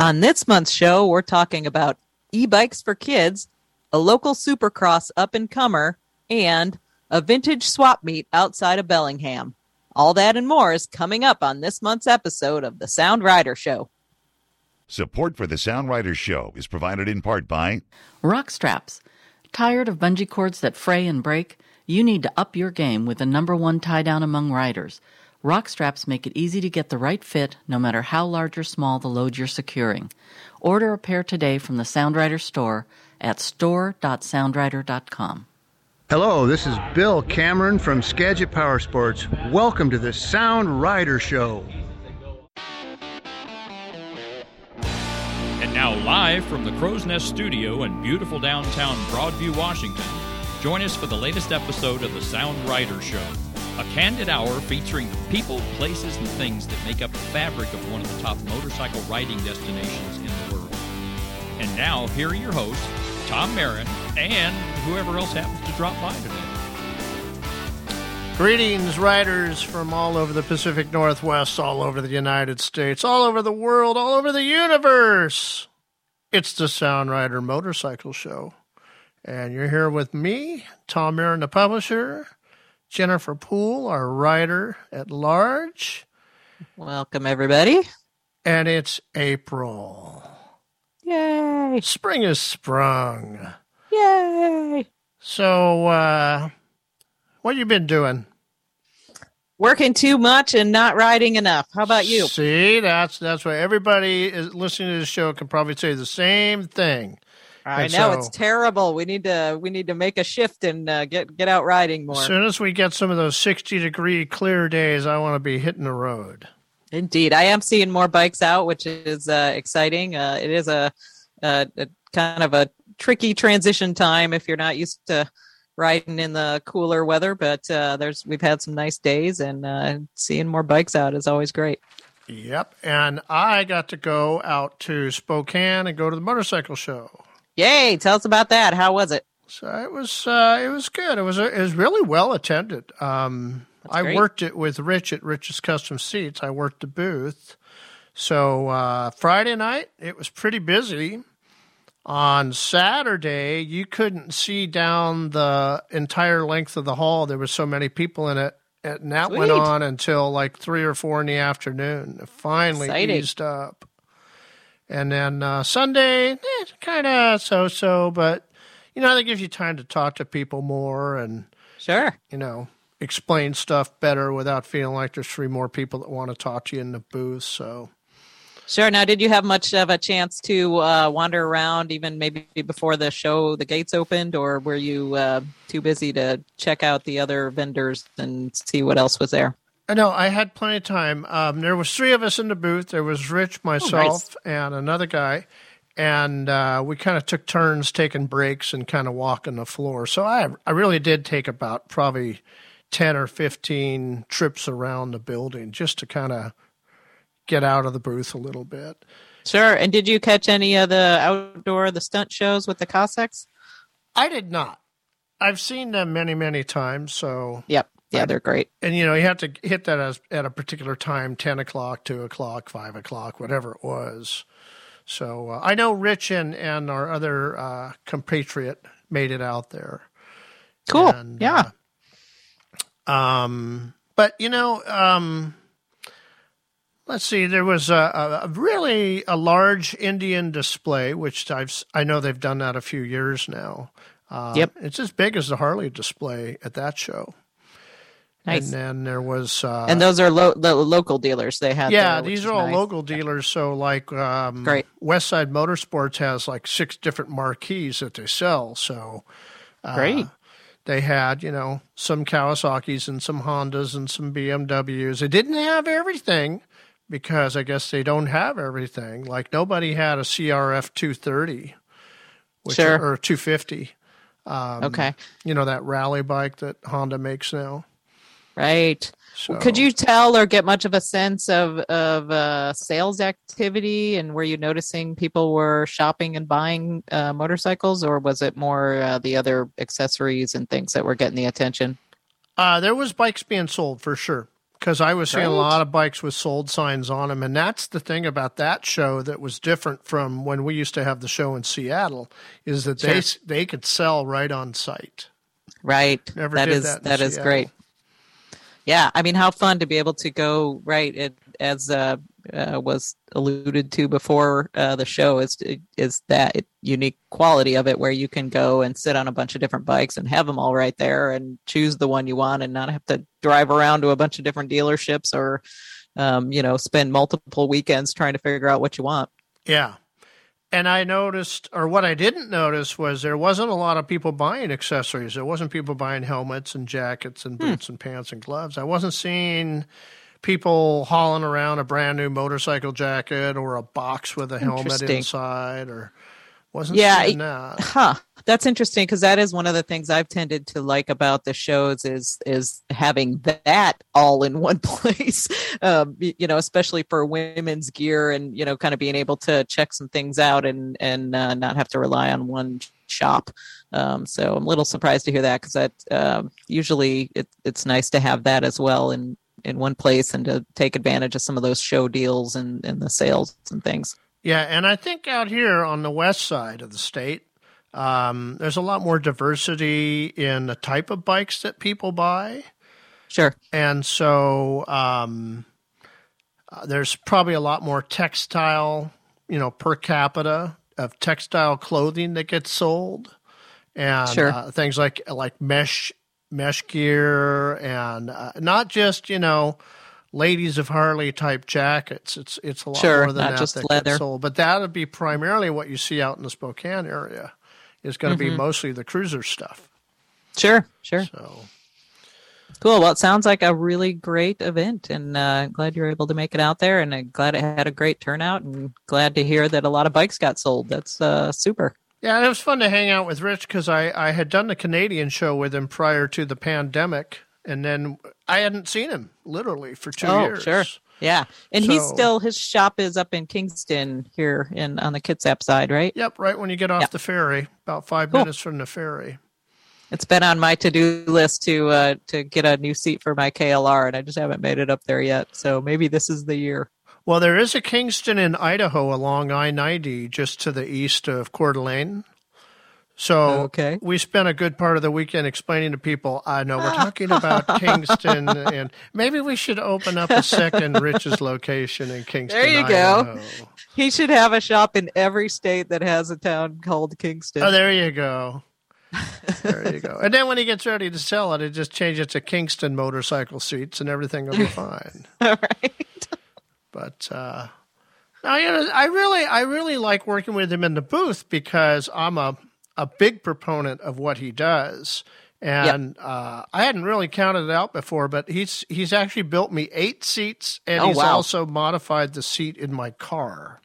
On this month's show, we're talking about e bikes for kids, a local supercross up and comer, and a vintage swap meet outside of Bellingham. All that and more is coming up on this month's episode of The Sound Rider Show. Support for The Sound Rider Show is provided in part by Rock Straps. Tired of bungee cords that fray and break? You need to up your game with the number one tie down among riders. Rock straps make it easy to get the right fit no matter how large or small the load you're securing. Order a pair today from the Sound Rider store at store.soundrider.com. Hello, this is Bill Cameron from Skagit Power Sports. Welcome to the Sound Rider Show. And now, live from the Crow's Nest Studio in beautiful downtown Broadview, Washington, join us for the latest episode of the Sound Rider Show, a candid hour featuring the people, places, and things that make up the fabric of one of the top motorcycle riding destinations in the world. And now, here are your hosts, Tom Mehren and whoever else happens to drop by today. Greetings, riders from all over the Pacific Northwest, all over the United States, all over the world, all over the universe. It's the Sound Rider Motorcycle Show. And you're here with me, Tom Mehren, the publisher, Jennifer Poole, our writer at large. Welcome, everybody. And it's April. Yay! Spring is sprung. Yay! So, uh, what you been doing? Working too much and not riding enough. How about you? See, that's that's why everybody is listening to the show can probably say the same thing. I And know so- it's terrible. We need to we need to make a shift and uh, get get out riding more. As soon as we get some of those 60 degree clear days, I want to be hitting the road. Indeed, I am seeing more bikes out, which is uh, exciting. Uh, it is a, a, a kind of a tricky transition time if you're not used to riding in the cooler weather. But uh, there's we've had some nice days, and uh, seeing more bikes out is always great. Yep. And I got to go out to Spokane and go to the motorcycle show. Yay! Tell us about that. How was it? So it was uh, it was good. It was it was really well attended. Um, I great. worked it with Rich at Rich's Custom Seats. I worked the booth. So uh, Friday night it was pretty busy. On Saturday, you couldn't see down the entire length of the hall. There were so many people in it, and that went on until like three or four in the afternoon. It finally Exciting. eased up. And then uh, Sunday, eh, kind of so-so, but you know that gives you time to talk to people more and Sure. you know explain stuff better without feeling like there's three more people that want to talk to you in the booth. So Sure. Now, did you have much of a chance to uh, wander around, even maybe before the show, the gates opened, or were you uh, too busy to check out the other vendors and see what else was there? I know I had plenty of time. Um, there was three of us in the booth. There was Rich, myself, and another guy, and uh, we kind of took turns taking breaks and kind of walking the floor. So I I really did take about probably ten or fifteen trips around the building just to kind of get out of the booth a little bit. Sure. And did you catch any of the outdoor, the stunt shows with the Cossacks? I did not. I've seen them many many times. So Yep. Yeah, they're great. and you know you have to hit that as, at a particular time 10 o'clock 2 o'clock 5 o'clock whatever it was so uh, i know rich and, and our other uh, compatriot made it out there Cool. And, yeah. uh, um but you know um let's see there was a, a really a large indian display which i've I know they've done that a few years now uh, Yep. it's as big as the harley display at that show nice. and then there was uh, And those are lo- the local dealers they had. yeah, there, these are all nice. local dealers. So, like, um, Great. West Side Motorsports has like six different marquees that they sell. So, uh, Great. they had, you know, some Kawasaki's and some Hondas and some BMWs. They didn't have everything because I guess they don't have everything. Like, nobody had a CRF 230, which, Sure. or 250. Um, Okay. You know, that rally bike that Honda makes now. Right. So, Could you tell or get much of a sense of of uh, sales activity, and were you noticing people were shopping and buying uh, motorcycles, or was it more uh, the other accessories and things that were getting the attention? Uh, there was bikes being sold for sure. because I was seeing a lot of bikes with sold signs on them, and that's the thing about that show that was different from when we used to have the show in Seattle is that they Sure. they could sell right on site. Right. Never that is that that is Seattle. great. Yeah, I mean, how fun to be able to go right it, as uh, uh, was alluded to before uh, the show is is that unique quality of it where you can go and sit on a bunch of different bikes and have them all right there and choose the one you want and not have to drive around to a bunch of different dealerships or um, you know spend multiple weekends trying to figure out what you want. Yeah. And I noticed, or what I didn't notice, was there wasn't a lot of people buying accessories. There wasn't people buying helmets and jackets and Hmm. boots and pants and gloves. I wasn't seeing people hauling around a brand new motorcycle jacket or a box with a helmet inside, or wasn't Yeah, that. Huh. That's interesting because that is one of the things I've tended to like about the shows is is having that all in one place. Um, you know, especially for women's gear and you know, kind of being able to check some things out and and uh, not have to rely on one shop. Um, so I'm a little surprised to hear that because that um, usually it, it's nice to have that as well in in one place and to take advantage of some of those show deals and and the sales and things. Yeah, and I think out here on the west side of the state, um, there's a lot more diversity in the type of bikes that people buy. Sure. and so um, uh, there's probably a lot more textile, you know, per capita of textile clothing that gets sold, and Sure. uh, things like like mesh mesh gear, and uh, not just you know. Ladies of Harley type jackets. It's it's a lot Sure, more than not that just that leather. sold. But that would be primarily what you see out in the Spokane area. Is going to Mm-hmm. be mostly the cruiser stuff. Sure. Sure. So Cool. Well, it sounds like a really great event, and uh, glad you were able to make it out there. And I'm glad it had a great turnout, and glad to hear that a lot of bikes got sold. That's uh, super. Yeah, it was fun to hang out with Rich because I, I had done the Canadian show with him prior to the pandemic, and then I hadn't seen him literally for two oh, years. Oh sure. Yeah, and he's still his shop is up in Kingston here in on the Kitsap side, right? Yep, right when you get off Yeah. the ferry, about five Cool. minutes from the ferry. It's been on my to do list to uh, to get a new seat for my KLR, and I just haven't made it up there yet. So maybe this is the year. Well, there is a Kingston in Idaho along I 90 just to the east of Coeur d'Alene. So Okay. we spent a good part of the weekend explaining to people, I know we're talking about Kingston, and maybe we should open up a second Rich's location in Kingston. There you go. He should have a shop in every state that has a town called Kingston. Oh, there you go. There you go. And then when he gets ready to sell it, he just changes it to Kingston motorcycle seats, and everything will be fine. All right. But uh, now, I really, I really like working with him in the booth because I'm a a big proponent of what he does. And uh, I hadn't really counted it out before, but he's he's actually built me eight seats, and Oh, he's wow. also modified the seat in my car.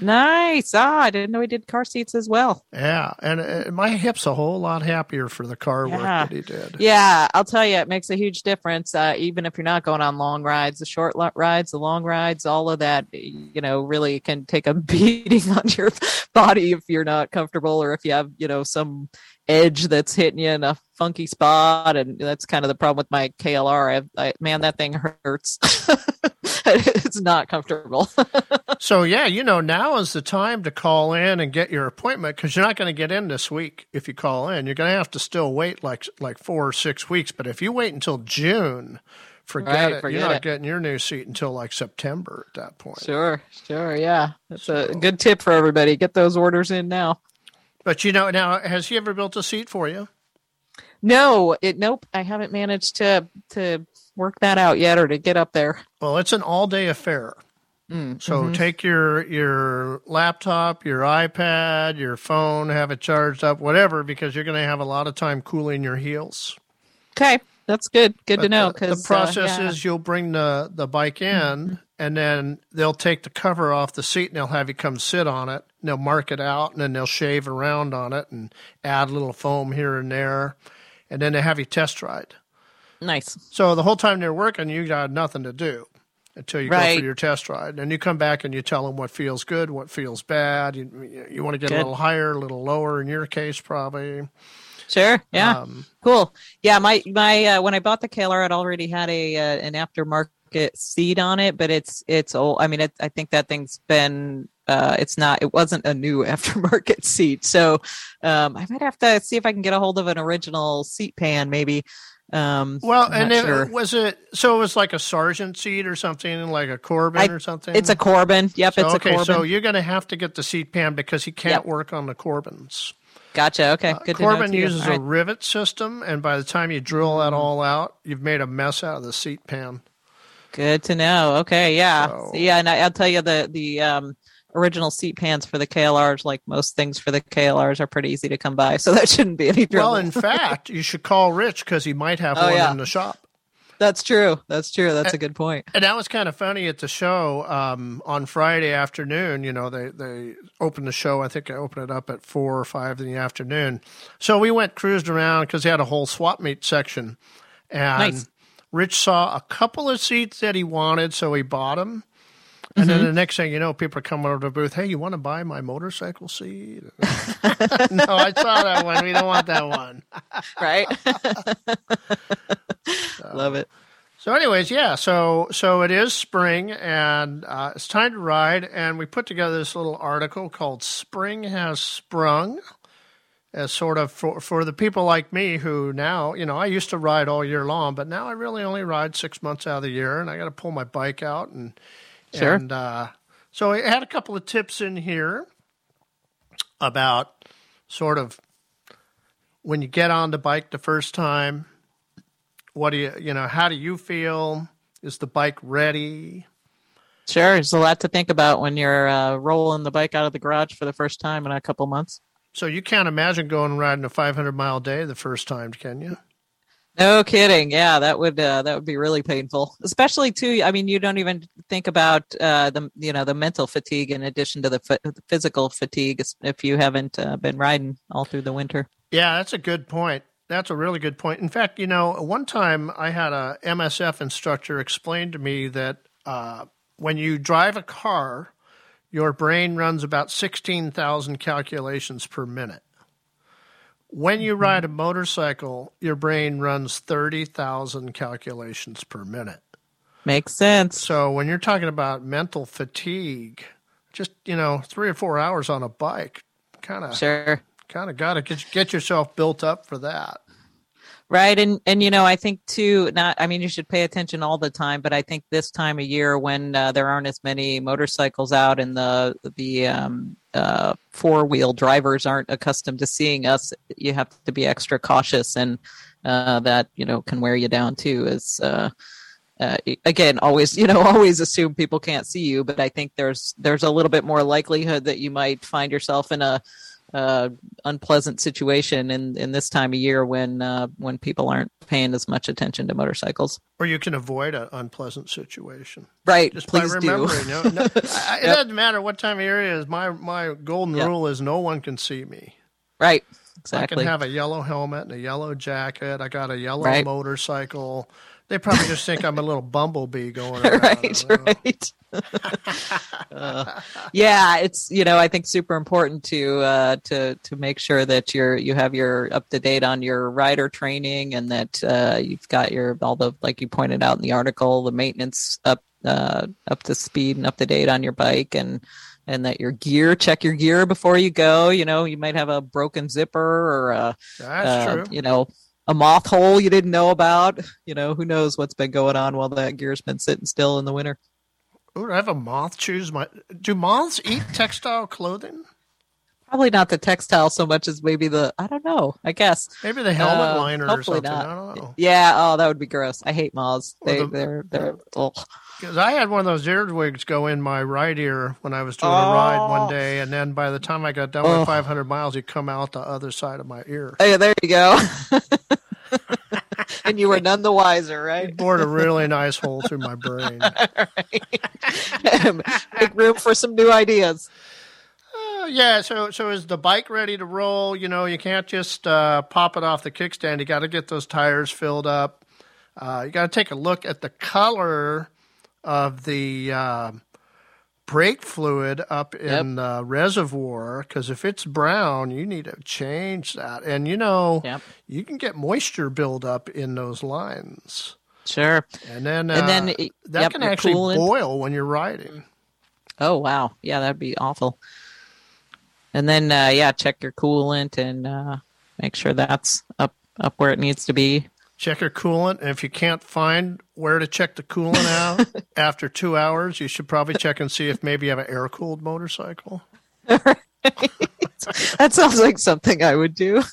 Nice. Ah, I didn't know he did car seats as well. Yeah, and uh, my hip's a whole lot happier for the car work Yeah. that he did. Yeah, I'll tell you, it makes a huge difference. Uh, even if you're not going on long rides, the short rides, the long rides, all of that, you know, really can take a beating on your body if you're not comfortable or if you have, you know, some edge that's hitting you in a funky spot. And that's kind of the problem with my KLR. I, I man, that thing hurts. it's not comfortable. So yeah, you know, now is the time to call in and get your appointment because you're not going to get in this week if you call in. You're going to have to still wait like like four or six weeks. But if you wait until June, forget Right, it. forget you're not it. getting your new seat until like September at that point. sure, sure. Yeah. That's a good tip for everybody. Get those orders in now. But you know, now has he ever built a seat for you? No, it nope. I haven't managed to to work that out yet or to get up there. Well, it's an all day affair. Mm, So mhm. take your your laptop, your iPad, your phone, have it charged up, whatever, because you're going to have a lot of time cooling your heels. okay, that's good. Good to know the- because the process is you'll bring the the bike in, and then they'll take the cover off the seat, and they'll have you come sit on it. They'll mark it out, and then they'll shave around on it and add a little foam here and there, and then they have you test ride. nice. So the whole time they're working, you got nothing to do until you go Right. for your test ride, and you come back and you tell them what feels good, what feels bad. You you want to get a little higher, a little lower in your case, probably. Sure. Yeah. Um, cool. Yeah. My my uh, when I bought the KLR, it already had a uh, an aftermarket seat on it, but it's it's old. I mean, it, I think that thing's been. Uh, it's not. It wasn't a new aftermarket seat, so um, I might have to see if I can get a hold of an original seat pan, maybe. Um, well, and it, sure. was it so it was like a Sargent seat or something, like a Corbin I, or something. It's a Corbin. Yep, so, it's okay, a Corbin. So you're going to have to get the seat pan because he can't yep. work on the Corbins. Gotcha. Okay. Uh, Corbin uses right. a rivet system, and by the time you drill that mm-hmm. all out, you've made a mess out of the seat pan. Good to know. Okay. Yeah. So, yeah, and I, will tell you the the um, original seat pans for the KLRs, like most things for the KLRs, are pretty easy to come by. So that shouldn't be any trouble. Well, in fact, you should call Rich because he might have oh, one yeah. in the shop. That's true. That's true. That's and, a good point. And that was kind of funny at the show um, on Friday afternoon. You know, they they opened the show. I think I opened it up at four or five in the afternoon. So we went cruised around because they had a whole swap meet section, and nice. Rich saw a couple of seats that he wanted, so he bought them. And mm-hmm. then the next thing you know, people are coming over to the booth. Hey, you want to buy my motorcycle seat? no, I saw that one. We don't want that one. right. so, Love it. So, anyways, yeah. So, so it is spring, and uh, it's time to ride. And we put together this little article called "Spring Has Sprung." As sort of for, for the people like me who now, you know, I used to ride all year long, but now I really only ride six months out of the year, and I got to pull my bike out and Sure. And uh, so I had a couple of tips in here about sort of when you get on the bike the first time, what do you, you know, how do you feel? Is the bike ready? Sure. There's a lot to think about when you're uh, rolling the bike out of the garage for the first time in a couple months. So you can't imagine going and riding a 500 mile day the first time, can you? No kidding. Yeah, that would uh, that would be really painful. Especially too. I mean, you don't even think about uh, the you know the mental fatigue in addition to the, f- the physical fatigue if you haven't uh, been riding all through the winter. Yeah, that's a good point. That's a really good point. In fact, you know, one time I had a MSF instructor explain to me that uh, when you drive a car, your brain runs about sixteen thousand calculations per minute. When you ride a motorcycle, your brain runs 30,000 calculations per minute. Makes sense. So when you're talking about mental fatigue, just, you know, 3 or 4 hours on a bike, kind of Sure. Kind of got to get, get yourself built up for that right? And and you know i think too not i mean you should pay attention all the time but i think this time of year when uh, there aren't as many motorcycles out and the the um, uh, four wheel drivers aren't accustomed to seeing us you have to be extra cautious and uh, that you know can wear you down too is uh, uh, again always you know always assume people can't see you but i think there's there's a little bit more likelihood that you might find yourself in a uh, unpleasant situation in in this time of year when uh, when people aren't paying as much attention to motorcycles. Or you can avoid an unpleasant situation, right? Just Please by remembering. Do. You know, no, it yep. doesn't matter what time of year it is. My my golden yep. rule is no one can see me. Right. Exactly. I can have a yellow helmet and a yellow jacket. I got a yellow right. motorcycle. They probably just think I'm a little bumblebee going around. right, right. uh, yeah, it's you know I think super important to uh, to to make sure that you're you have your up to date on your rider training and that uh, you've got your all the like you pointed out in the article the maintenance up uh, up to speed and up to date on your bike and and that your gear check your gear before you go you know you might have a broken zipper or a, That's uh, true. you know a moth hole you didn't know about. You know, who knows what's been going on while that gear's been sitting still in the winter. Ooh, I have a moth choose my. Do moths eat textile clothing? Probably not the textile so much as maybe the I don't know. I guess maybe the helmet uh, liner or something. Not. I don't know. Yeah. Oh, that would be gross. I hate moths. They the, they're they're. Because I had one of those earwigs go in my right ear when I was doing oh. a ride one day, and then by the time I got done oh. with 500 miles, he'd come out the other side of my ear. Hey, there you go. and you were none the wiser, right? It bored a really nice hole through my brain. Make room for some new ideas. Uh, yeah, so so is the bike ready to roll? You know, you can't just uh, pop it off the kickstand. You got to get those tires filled up. Uh, you got to take a look at the color of the uh, brake fluid up in the reservoir because if it's brown, you need to change that. And you know, Yep. you can get moisture buildup in those lines, Sure. and then And uh, then, y- that yep, can actually coolant. boil when you're riding. Oh wow, yeah, that'd be awful. And then uh, yeah, check your coolant and uh, make sure that's up up where it needs to be. Check your coolant, and if you can't find where to check the coolant out after two hours, you should probably check and see if maybe you have an air cooled motorcycle. That sounds like something I would do.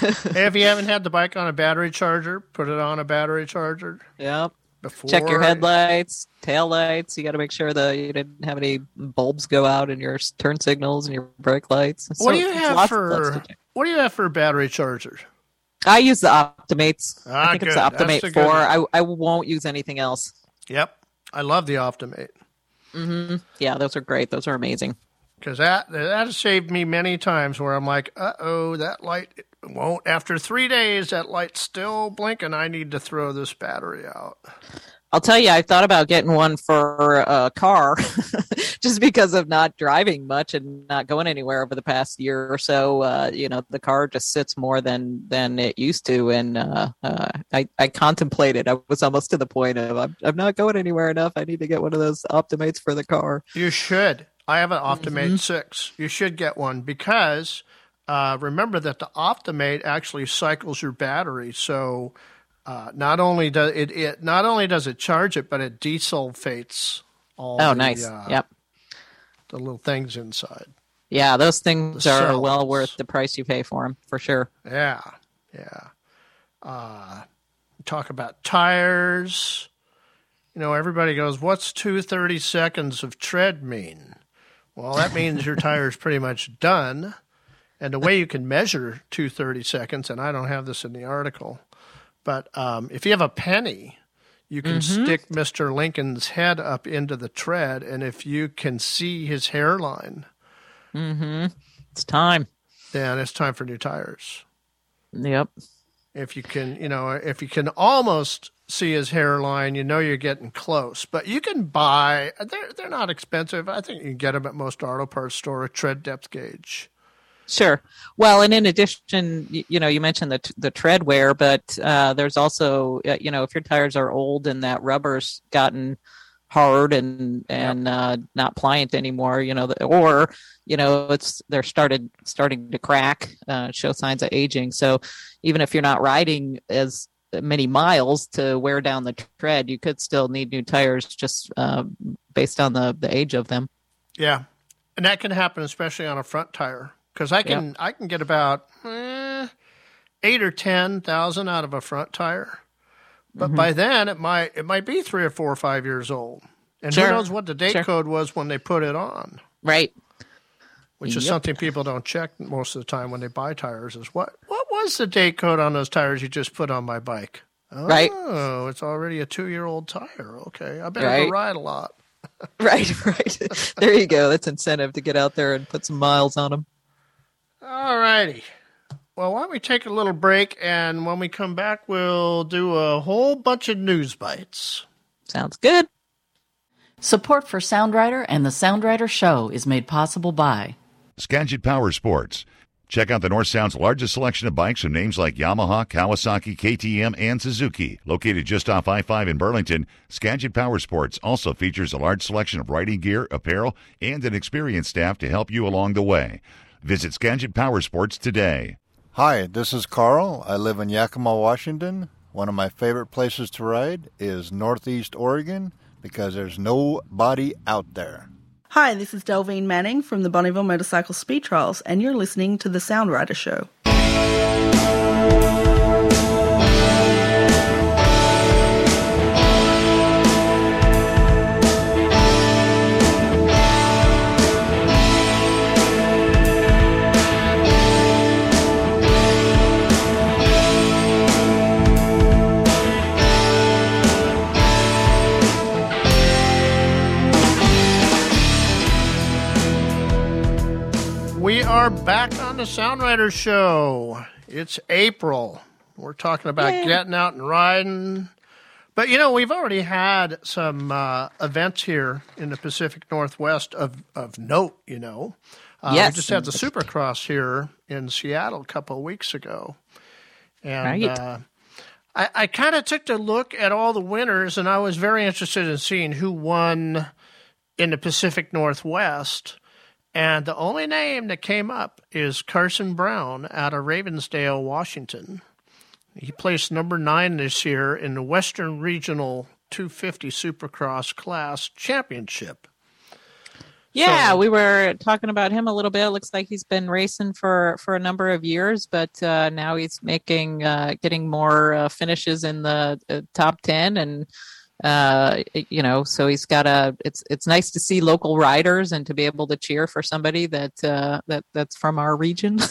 Hey, if you haven't had the bike on a battery charger, put it on a battery charger yep. before. Check your headlights, tail lights. You got to make sure that you didn't have any bulbs go out in your turn signals and your brake lights. What do you have for. What do you have for battery chargers? I use the Optimates. Ah, I think it's the Optimate four. one. I I won't use anything else. Yep, I love the Optimate hmm Yeah, those are great. Those are amazing. because that that has saved me many times where I'm like, uh oh, that light won't. After three days, that light's still blinking. I need to throw this battery out. I'll tell you, I thought about getting one for a car just because of not driving much and not going anywhere over the past year or so. Uh, you know, the car just sits more than than it used to, and uh, uh, I I contemplated. I was almost to the point of I'm I'm not going anywhere enough. I need to get one of those Optimates for the car. You should. I have an Optimate six. You should get one because uh, remember that the Optimate actually cycles your battery. So uh, not only does it, it not only does it charge it, but it desulfates all. Oh, the, nice. uh, Yep. The little things inside. Yeah, those things The are well worth the price you pay for them for sure. Yeah, yeah. Uh, talk about tires. You know, everybody goes, "What's two thirty seconds of tread mean?" Well, that means your tire's pretty much done. And the way you can measure two thirty seconds, and I don't have this in the article, but um, if you have a penny, you can stick Mister Lincoln's head up into the tread, and if you can see his hairline, It's time. then it's time for new tires. Yep. if you can you know if you can almost see his hairline you know you're getting close but you can buy they're they're not expensive i think you can get them at most auto parts store a tread depth gauge Sure. Well, and in addition, you know, you mentioned the t- the tread wear, but uh, there's also, uh, you know, if your tires are old and that rubber's gotten hard and and uh, not pliant anymore, you know, the, or you know, it's they're started starting to crack, uh, show signs of aging. So even if you're not riding as many miles to wear down the tread, you could still need new tires just uh, based on the the age of them. yeah and that can happen especially on a front tire because i can i can get about eh, eight or ten thousand out of a front tire but by then it might it might be three or four or five years old and Sure. who knows what the date Sure. code was when they put it on Right. which is Yep. something people don't check most of the time when they buy tires is what what was the date code on those tires you just put on my bike oh Right. it's already a two year old tire okay i better Right. go ride a lot Right, right. there you go. That's incentive to get out there and put some miles on them. All righty well why don't we take a little break and when we come back we'll do a whole bunch of news bites Sounds good. Support for Sound Rider and the Sound Rider Show is made possible by Skagit Power Sports. Check out the North Sound's largest selection of bikes from names like Yamaha, Kawasaki, KTM, and Suzuki. Located just off I 5 in Burlington, Skagit Power Sports also features a large selection of riding gear, apparel, and an experienced staff to help you along the way. Visit Skagit Power Sports today. Hi, this is Carl. I live in Yakima, Washington. One of my favorite places to ride is Northeast Oregon because there's nobody out there. Hi, this is Delvine Manning from the Bonneville Motorcycle Speed Trials, and you're listening to The Sound Rider Show. The sound rider show it's april we're talking about getting out and riding But you know, we've already had some uh, events here in the Pacific Northwest of of note. You know, uh, Yes. we just had the Supercross here in Seattle a couple of weeks ago, and Right. uh, I, I kind of took a look at all the winners, and I was very interested in seeing who won in the Pacific Northwest. And the only name that came up is Carson Brown out of Ravensdale, Washington. He placed number nine this year in the Western Regional 250 Supercross class championship. Yeah, So- we were talking about him a little bit. It looks like he's been racing for for a number of years, but uh, now he's making uh, getting more uh, finishes in the, uh top ten, and uh, you know, so he's got a. It's it's nice to see local riders and to be able to cheer for somebody that uh, that that's from our region.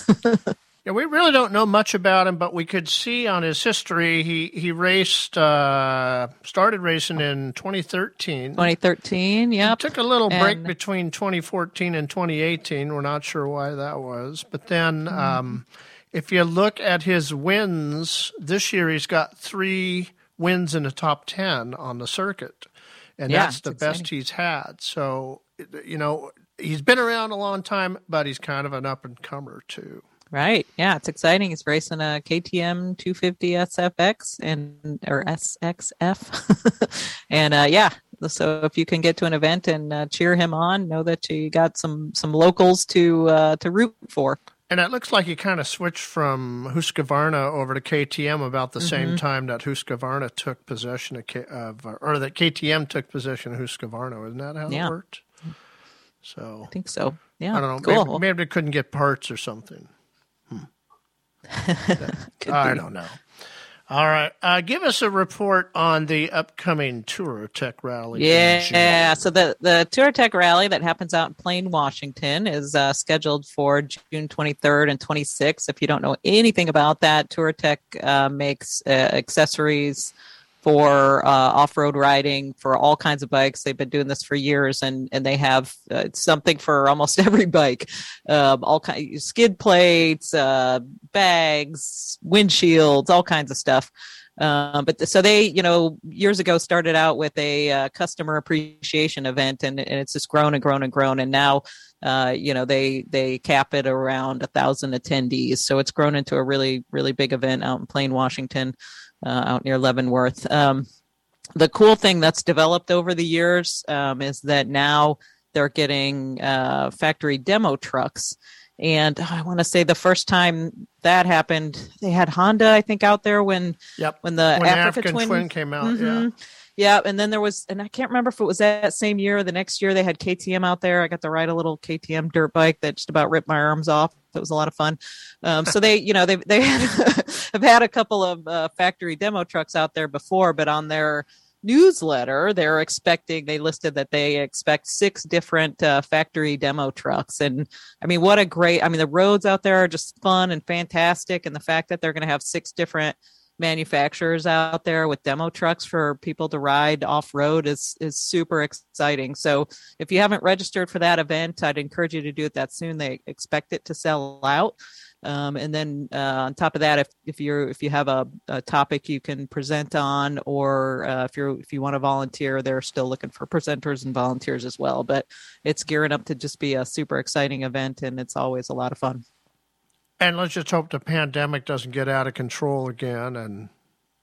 Yeah, we really don't know much about him, but we could see on his history he he raced uh, started racing in 2013. 2013, yep. Took a little break And- between 2014 and 2018. We're not sure why that was. But then, Mm-hmm. um, if you look at his wins this year, he's got three wins in the top 10 on the circuit. And Yeah, that's the best exciting. he's had. So, you know, he's been around a long time, but he's kind of an up and comer, too. Right. Yeah, it's exciting. He's racing a KTM 250 SFX and or SXF, and uh, yeah. So if you can get to an event and uh, cheer him on, know that you got some some locals to uh, to root for. And it looks like he kind of switched from Husqvarna over to KTM about the Mm-hmm. same time that Husqvarna took possession of, K- of, or that KTM took possession of Husqvarna. Isn't that how Yeah. it worked? So I think so. Yeah. I don't know. Cool. Maybe, maybe they couldn't get parts or something. Could I don't know. All right, uh, give us a report on the upcoming Touratech Rally. June. Yeah, so the the Touratech Rally that happens out in Plain, Washington, is uh, scheduled for June 23rd and 26th. If you don't know anything about that, Touratech uh, makes uh, accessories for uh, off road riding for all kinds of bikes. They've been doing this for years, and and they have uh, something for almost every bike. Um, all kind skid plates, uh, bags, windshields, all kinds of stuff. Um, but th- so they, you know, years ago started out with a uh, customer appreciation event, and, and it's just grown and grown and grown. And now, uh, you know, they they cap it around a thousand attendees. So it's grown into a really really big event out in Plain, Washington, uh, out near Leavenworth. Um, the cool thing that's developed over the years um, is that now they're getting uh, factory demo trucks. And I want to say the first time that happened, they had Honda, I think, out there when Yep. when the when Africa, African twin, Twin came out, yeah. Mhm. Yeah, and then there was, and I can't remember if it was that same year or the next year they had KTM out there. I got to ride a little KTM dirt bike that just about ripped my arms off. It was a lot of fun. Um, so they, you know, they they have had a couple of uh, factory demo trucks out there before, but on their newsletter they're expecting they listed that they expect six different uh, factory demo trucks and i mean what a great i mean the roads out there are just fun and fantastic and the fact that they're going to have six different manufacturers out there with demo trucks for people to ride off road is is super exciting. So if you haven't registered for that event, I'd encourage you to do it that soon. They expect it to sell out. Um, and then uh, on top of that, if if you're if you have a, a topic you can present on, or uh, if you're if you want to volunteer, they're still looking for presenters and volunteers as well. But it's gearing up to just be a super exciting event, and it's always a lot of fun. And let's just hope the pandemic doesn't get out of control again and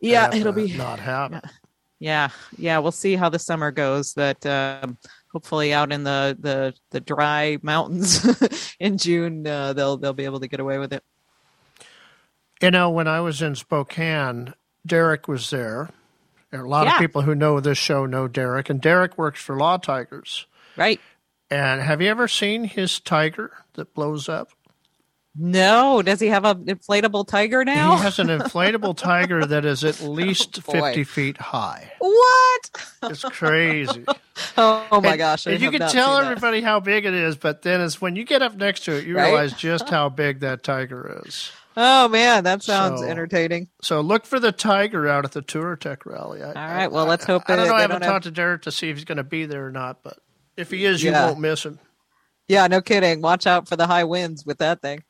Yeah, have it'll be not it. yeah yeah we'll see how the summer goes but um hopefully out in the the the dry mountains in june uh, they'll they'll be able to get away with it You know, when I was in Spokane, Derek was there. There a lot Yeah. of people who know this show know Derek, and Derek works for Law Tigers. right And have you ever seen his tiger that blows up? No does he have an inflatable tiger now He has an inflatable tiger that is at oh, least Oh. 50 feet high. what It's crazy. oh, my And- gosh I and you can tell seen that. everybody how big it is, but then it's when you get up next to it, you Right? realize just how big that tiger is. oh man that sounds So- entertaining So look for the tiger out at the Touratech rally. I, all right well let's hope I don't that know. I haven't don't have- talked to Derek to see if he's going to be there or not, but if he is, you Yeah. won't miss him. yeah no kidding watch out for the high winds with that thing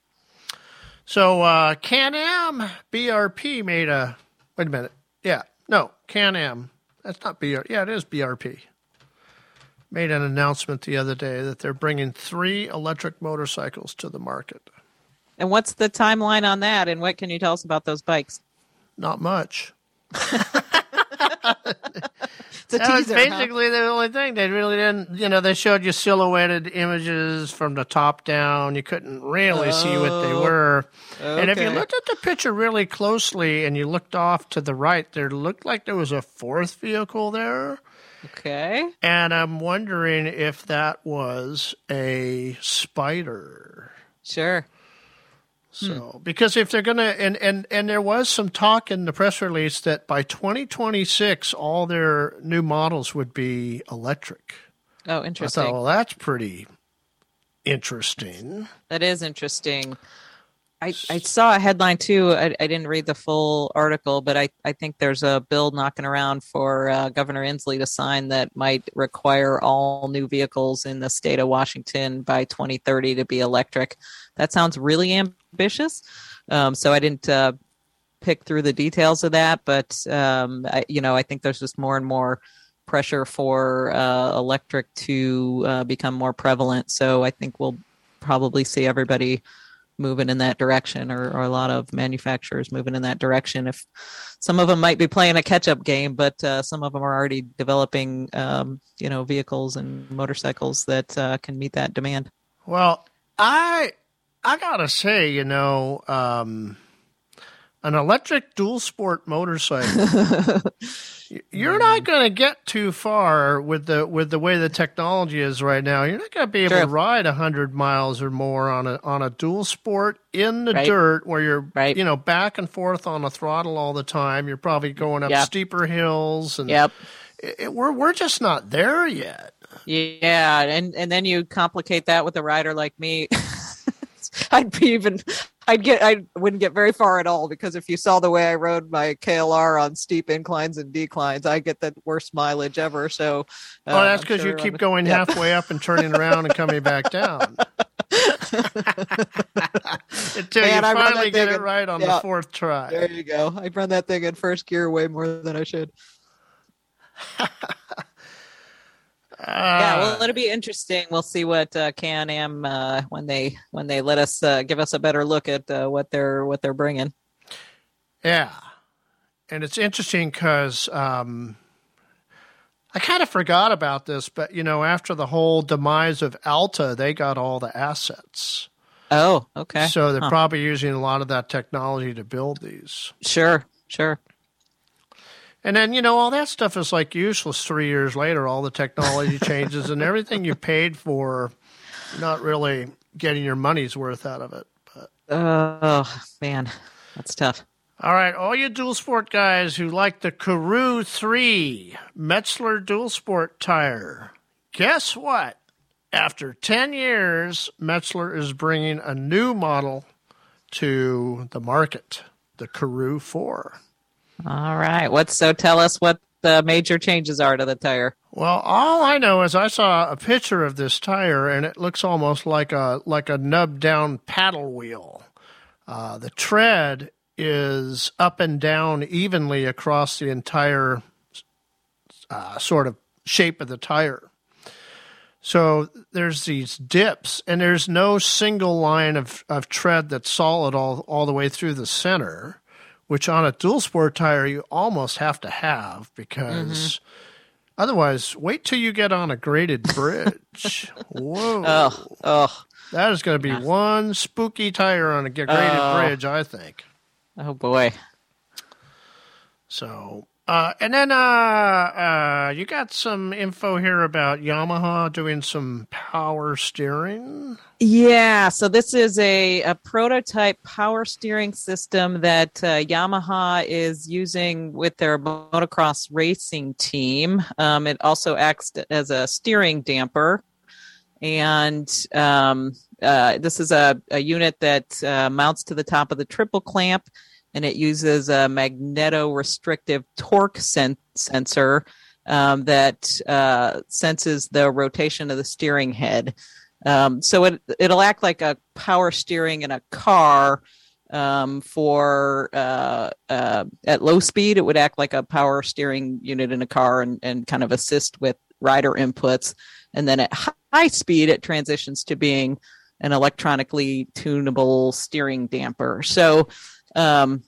So uh, Can Am BRP made a wait a minute. Yeah, no, Can Am That's not BR. Yeah, it is BRP. Made an announcement the other day that they're bringing three electric motorcycles to the market. And what's the timeline on that? And what can you tell us about those bikes? Not much. It's a That was teaser, huh? basically the only thing. They really didn't, you know, they showed you silhouetted images from the top down. You couldn't really see what they Oh, were. And if you looked at the picture really closely and you looked off to the right, there looked like there was a fourth vehicle there. Okay. And I'm wondering if that was a spider. Sure. So, because if they're going to, and, and, and there was some talk in the press release that by 2026, all their new models would be electric. Oh, I interesting. thought, well, that's pretty interesting. That is interesting. I, I saw a headline too. I, I didn't read the full article, but I, I think there's a bill knocking around for uh, Governor Inslee to sign that might require all new vehicles in the state of Washington by 2030 to be electric. That sounds really ambitious. Um, so I didn't uh, pick through the details of that, but um, I, you know, I think there's just more and more pressure for uh, electric to uh, become more prevalent. So I think we'll probably see everybody moving in that direction or, or a lot of manufacturers moving in that direction if some of them might be playing a catch-up game but uh, some of them are already developing um, you know vehicles and motorcycles that uh, can meet that demand Well, I I gotta say, you know, um, an electric dual sport motorcycle. you're not going to get too far with the with the way the technology is right now. You're not going to be able to ride hundred miles or more on a on a dual sport in the Right. dirt where you're Right. you know back and forth on a throttle all the time. You're probably going up Yep. steeper hills, and yep it- it- we're we're just not there yet. yeah and and then you complicate that with a rider like me i'd be even i'd get i wouldn't get very far at all because if you saw the way i rode my klr on steep inclines and declines i get the worst mileage ever so uh, Oh, that's because sure you keep I'm- going yeah. halfway up and turning around and coming back down. Until Man, you I run that finally get it in- right on the fourth try. There you go. I run that thing in first gear way more than I should. Yeah, well, it'll be interesting. We'll see what uh, Can Am uh, when they when they let us uh, give us a better look at uh, what they're what they're bringing. Yeah. And it's interesting because um, I kind of forgot about this, but you know, after the whole demise of Alta, they got all the assets. Oh, okay. So they're Huh. probably using a lot of that technology to build these. Sure, sure. And then, you know, all that stuff is like useless three years later. All the technology changes and everything you paid for, not really getting your money's worth out of it. But Oh man, that's tough. all right, all you dual sport guys who like the Karoo 3 Metzeler dual sport tire, guess what? After 10 years, Metzeler is bringing a new model to the market, the Karoo 4. All right. What so? Tell us what the major changes are to the tire. Well, all I know is I saw a picture of this tire, and it looks almost like a like a nub down paddle wheel. Uh, the tread is up and down evenly across the entire uh, sort of shape of the tire. So there's these dips, and there's no single line of, of tread that's solid all, all the way through the center, which on a dual sport tire you almost have to have because mm-hmm. otherwise, wait till you get on a grated bridge. Whoa. Oh, oh, That is going to be one spooky tire on a grated Oh. bridge, I think. oh boy. So, uh, and then uh, uh, you got some info here about Yamaha doing some power steering. Yeah, so this is a, a prototype power steering system that uh, Yamaha is using with their motocross racing team. Um, it also acts as a steering damper. And um, uh, this is a, a unit that uh, mounts to the top of the triple clamp and it uses a magnetostrictive torque sen- sensor um, that uh, senses the rotation of the steering head. Um, so it it'll act like a power steering in a car, Um, for uh, uh, at low speed, it would act like a power steering unit in a car and, and kind of assist with rider inputs. And then at high speed, it transitions to being an electronically tunable steering damper. So um,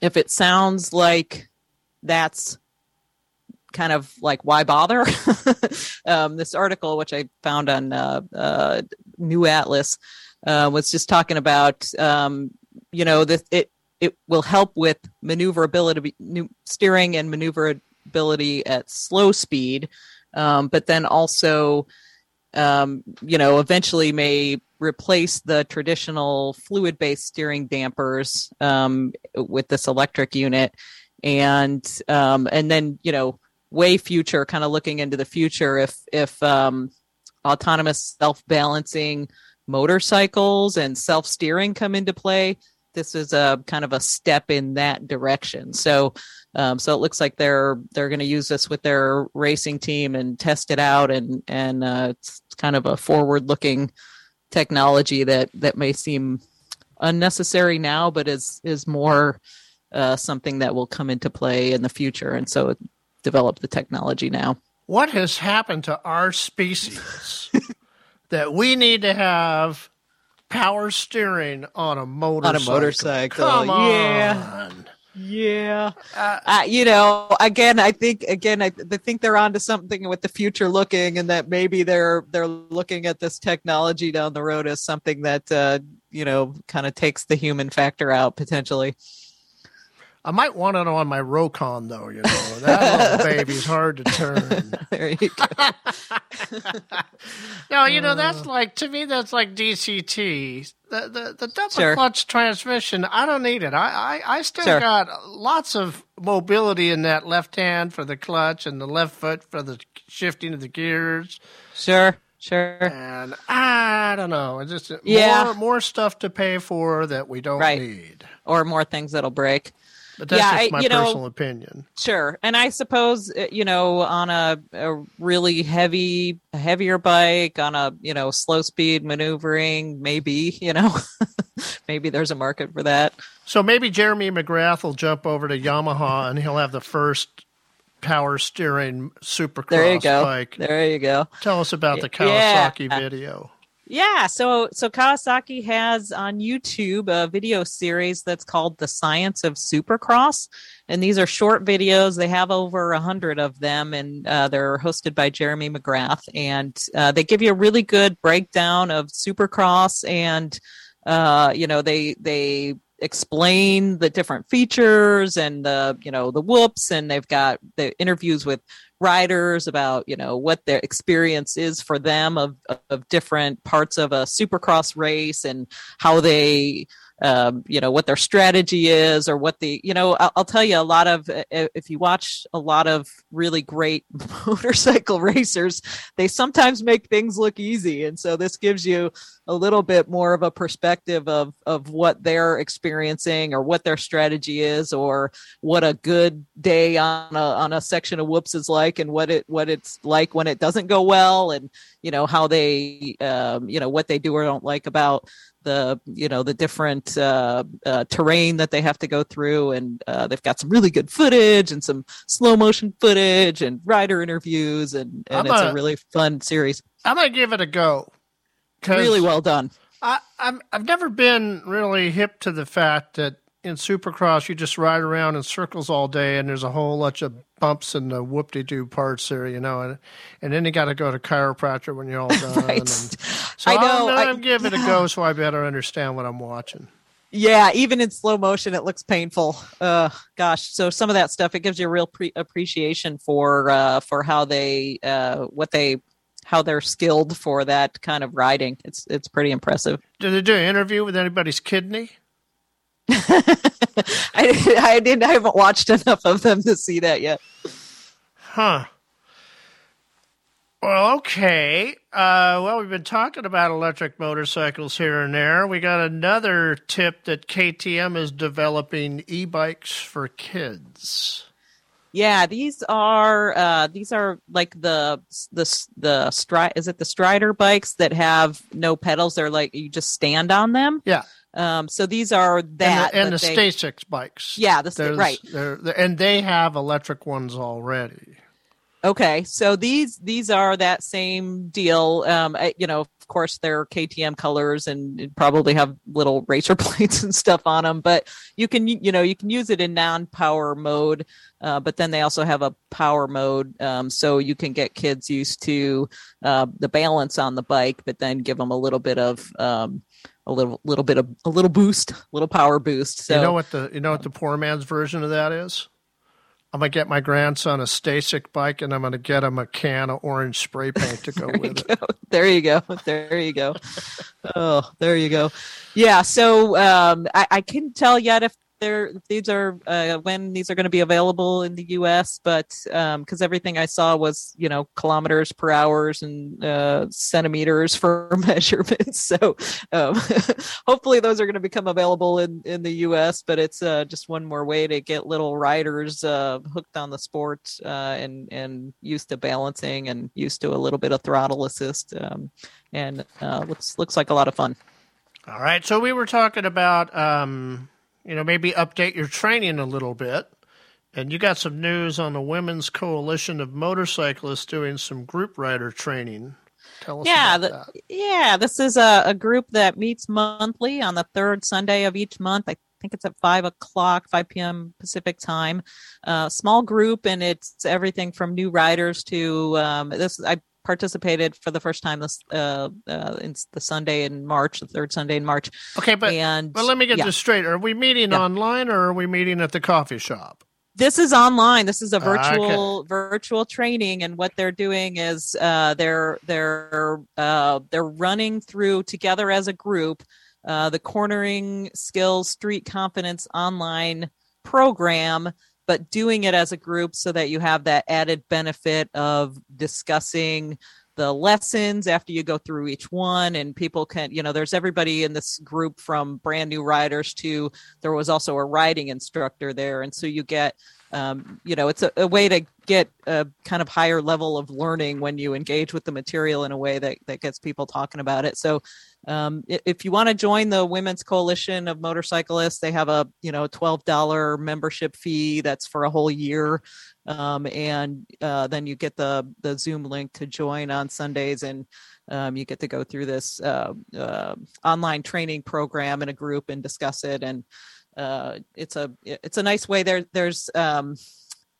if it sounds like that's kind of like why bother? Um, this article which i found on uh, uh, new atlas uh, was just talking about um, you know that it it will help with maneuverability steering and maneuverability at slow speed um, but then also um, you know eventually may replace the traditional fluid based steering dampers um, with this electric unit. And um, and then you know way future kind of looking into the future if if um, autonomous self balancing motorcycles and self steering come into play this is a kind of a step in that direction. So um, so it looks like they're they're going to use this with their racing team and test it out and and uh, it's kind of a forward looking technology that that may seem unnecessary now but is is more uh, something that will come into play in the future and so develop the technology now what has happened to our species that we need to have power steering on a motorcycle. On a motorcycle. Come on. Yeah. Yeah. Uh, uh, you know, again, I think again, I, I think they're onto something with the future looking, and that maybe they're they're looking at this technology down the road as something that uh, you know kind of takes the human factor out potentially. I might want it on my Rokon though. You know that little baby's hard to turn. there you go. no, you know that's uh. like to me that's like DCT. The the, the double Sure. clutch transmission. I don't need it. I I, I still Sure. got lots of mobility in that left hand for the clutch and the left foot for the shifting of the gears. Sure, sure. And I don't know. It's just Yeah. more more stuff to pay for that we don't Right. need. Or more things that'll break. But that's Yeah, just I- my you know- personal opinion. Sure, and I suppose uh, you know on a, a really heavy, heavier bike on a you know slow speed maneuvering, maybe you know, maybe there's a market for that. So maybe Jeremy McGrath will jump over to Yamaha and he'll have the first power steering supercross There you go. bike. There you go. Tell us about the Yeah. Kawasaki video. Yeah, so so Kawasaki has on YouTube a video series that's called "The Science of Supercross," and these are short videos. They have over a hundred of them, and uh, they're hosted by Jeremy McGrath, and uh, they give you a really good breakdown of Supercross, and uh, you know they they explain the different features and the you know the whoops, and they've got the interviews with riders about you know what their experience is for them of of different parts of a supercross race and how they um, you know what their strategy is or what the you know I'll, I'll tell you a lot of uh, if you watch a lot of really great motorcycle racers they sometimes make things look easy. And so this gives you a little bit more of a perspective of of what they're experiencing or what their strategy is or what a good day on a on a section of whoops is like and what it what it's like when it doesn't go well and you know how they um, you know what they do or don't like about the you know the different uh, uh, terrain that they have to go through and uh, they've got some really good footage and some slow motion footage and rider interviews and, and it's a, a- really fun series I'm gonna give it a go. Really well done I, I'm I've never been really hip to the fact that in Supercross you just ride around in circles all day and there's a whole bunch of bumps and the whoop de doo parts there, you know, and and then you got to go to chiropractor when you're all done. Right. so I know, I'm, I'm giving it a go, so I better understand what I'm watching. Yeah, even in slow motion, it looks painful. Uh, gosh, so some of that stuff it gives you a real pre- appreciation for uh, for how they uh, what they how they're skilled for that kind of riding. It's it's pretty impressive. Did they do an interview with anybody's kidney? I I didn't I haven't watched enough of them to see that yet. Huh. Well, okay. Uh, well, we've been talking about electric motorcycles here and there. We got another tip that KTM is developing e-bikes for kids. Yeah, these are uh, these are like the the the stride is it the Strider bikes that have no pedals? They're like you just stand on them. Yeah. Um, so these are that and the, and the they- STACYC bikes. Yeah, the right. they're- they're- and they have electric ones already. Okay, so these these are that same deal. Um, I- you know, of course, they're KTM colors and probably have little racer plates and stuff on them. But you can you know you can use it in non-power mode. Uh, but then they also have a power mode, um, so you can get kids used to uh, the balance on the bike, but then give them a little bit of um, a little little bit of a little boost, a little power boost. So you know what the you know what the poor man's version of that is? I'm gonna get my grandson a STACYC bike, and I'm gonna get him a can of orange spray paint to go with it. there you go. There you go. Oh, there you go. Yeah. So um, I, I couldn't tell yet if they're these are uh, when these are going to be available in the U.S. But because everything I saw was you know kilometers per hours and uh, centimeters for measurements. So um, hopefully those are going to become available in in the U.S. But it's uh, just one more way to get little riders uh, hooked on the sport uh, and and used to balancing and used to a little bit of throttle assist. Um, and uh, looks looks like a lot of fun. All right, so we were talking about, um, you know, maybe update your training a little bit, and you got some news on the Women's Coalition of Motorcyclists doing some group rider training. Tell us yeah, about the, that. yeah. This is a, a group that meets monthly on the third Sunday of each month. I think it's at five o'clock, five p.m. Pacific time. Uh, small group, and it's everything from new riders to um, this. I participated for the first time this uh, uh, in the Sunday in March, the third Sunday in March. Okay, but and but let me get yeah. this straight: Are we meeting Yeah. online or are we meeting at the coffee shop? this is online this is a Ah, virtual virtual training and what they're doing is uh, they're they're uh, they're running through together as a group uh, the cornering skills street confidence online program but doing it as a group so that you have that added benefit of discussing the lessons after you go through each one and people can you know there's everybody in this group from brand new riders to there was also a riding instructor there and so you get um, you know it's a, a way to get a kind of higher level of learning when you engage with the material in a way that, that gets people talking about it. So um, if you want to join the women's coalition of motorcyclists they have a you know $12 membership fee that's for a whole year. Um, and uh, then you get the the zoom link to join on sundays and um, you get to go through this uh, uh, online training program in a group and discuss it and uh, it's a it's a nice way. There there's um,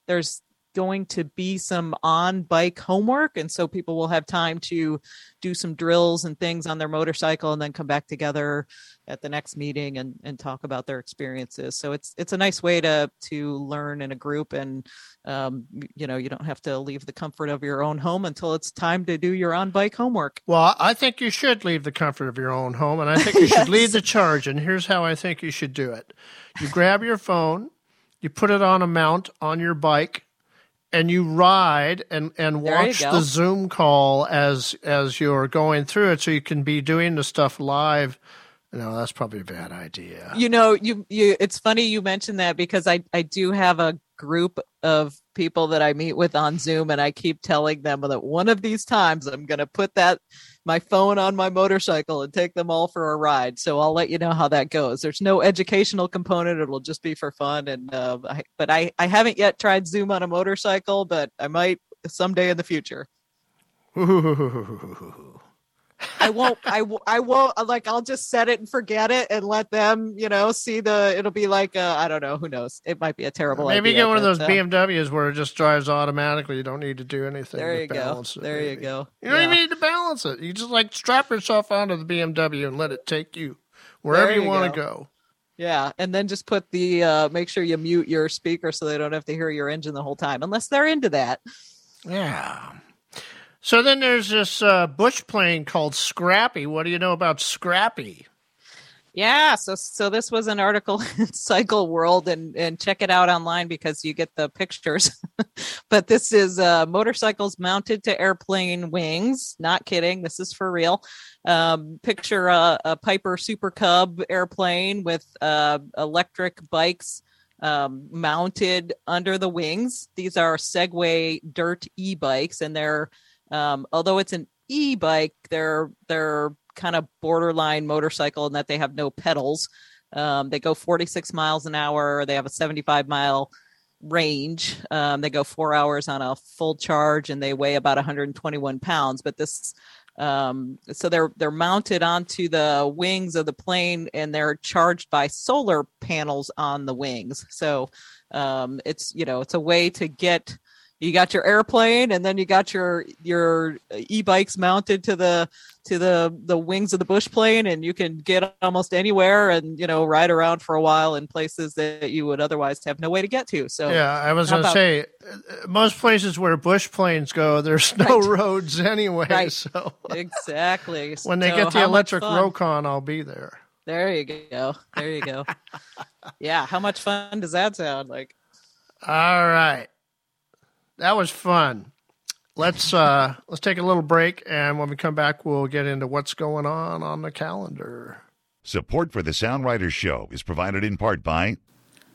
there's going to be some on bike homework and so people will have time to do some drills and things on their motorcycle and then come back together at the next meeting and, and talk about their experiences. So it's it's a nice way to to learn in a group and um, you know you don't have to leave the comfort of your own home until it's time to do your on bike homework. Well, I think you should leave the comfort of your own home, and I think you should lead the charge. And here's how I think you should do it: you grab your phone, you put it on a mount on your bike, and you ride and and watch the Zoom call as as you're going through it, so you can be doing the stuff live. No, that's probably a bad idea. you know you you it's funny you mentioned that because i i do have a group of people that i meet with on zoom and i keep telling them that one of these times i'm going to put that my phone on my motorcycle and take them all for a ride. So i'll let you know how that goes. There's no educational component. It'll just be for fun. And uh, I, but i i haven't yet tried zoom on a motorcycle but i might someday in the future I won't. I, w- I won't. Like I'll just set it and forget it and let them, you know, see the. It'll be like uh, I don't know. Who knows? It might be a terrible. Maybe idea, get one of those uh, BMWs where it just drives automatically. You don't need to do anything. There you go. It, There you go. You don't Yeah. even need to balance it. You just like strap yourself onto the BMW and let it take you wherever There you, you want to go. go. Yeah, and then just put the. uh Make sure you mute your speaker so they don't have to hear your engine the whole time, unless they're into that. Yeah. So then there's this uh, bush plane called Scrappy. What do you know about Scrappy? Yeah, so so this was an article in Cycle World, and and check it out online because you get the pictures. but this is uh, motorcycles mounted to airplane wings. Not kidding, this is for real. Um, picture a, a Piper Super Cub airplane with uh, electric bikes um, mounted under the wings. These are Segway dirt e-bikes, and they're um, although it's an e-bike, they're they're kind of borderline motorcycle in that they have no pedals. Um, they go 46 miles an hour. They have a 75 mile range. Um, they go four hours on a full charge, and they weigh about 121 pounds. But this, um, so they're they're mounted onto the wings of the plane, and they're charged by solar panels on the wings. So um, it's you know it's a way to get you got your airplane and then you got your your e-bikes mounted to the to the the wings of the bush plane and you can get almost anywhere and you know ride around for a while in places that you would otherwise have no way to get to. So yeah i was going to say most places where bush planes go there's no right. roads anyway right. so. Exactly. When they so get the electric rokon i'll be there. There you go. There you go. Yeah how much fun does that sound like? All right that was fun. Let's uh, let's take a little break, and when we come back, we'll get into what's going on on the calendar. Support for the Sound Riders Show is provided in part by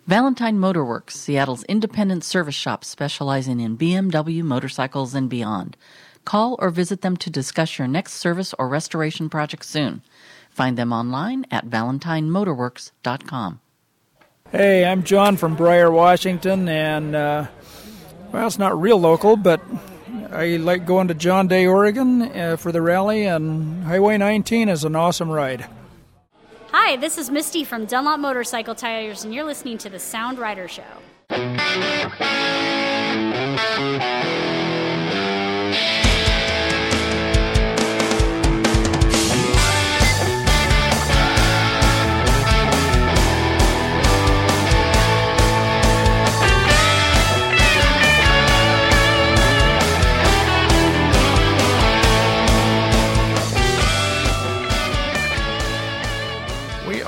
Valentine Motorworks, Seattle's independent service shop specializing in BMW motorcycles and beyond. Call or visit them to discuss your next service or restoration project soon. Find them online at valentinemotorworks.com. Hey, I'm John from Briar, Washington, and uh, well, it's not real local, but I like going to John Day, Oregon uh, for the rally, and Highway 19 is an awesome ride. Hi, this is Misty from Dunlop Motorcycle Tires, and you're listening to the Sound Rider Show.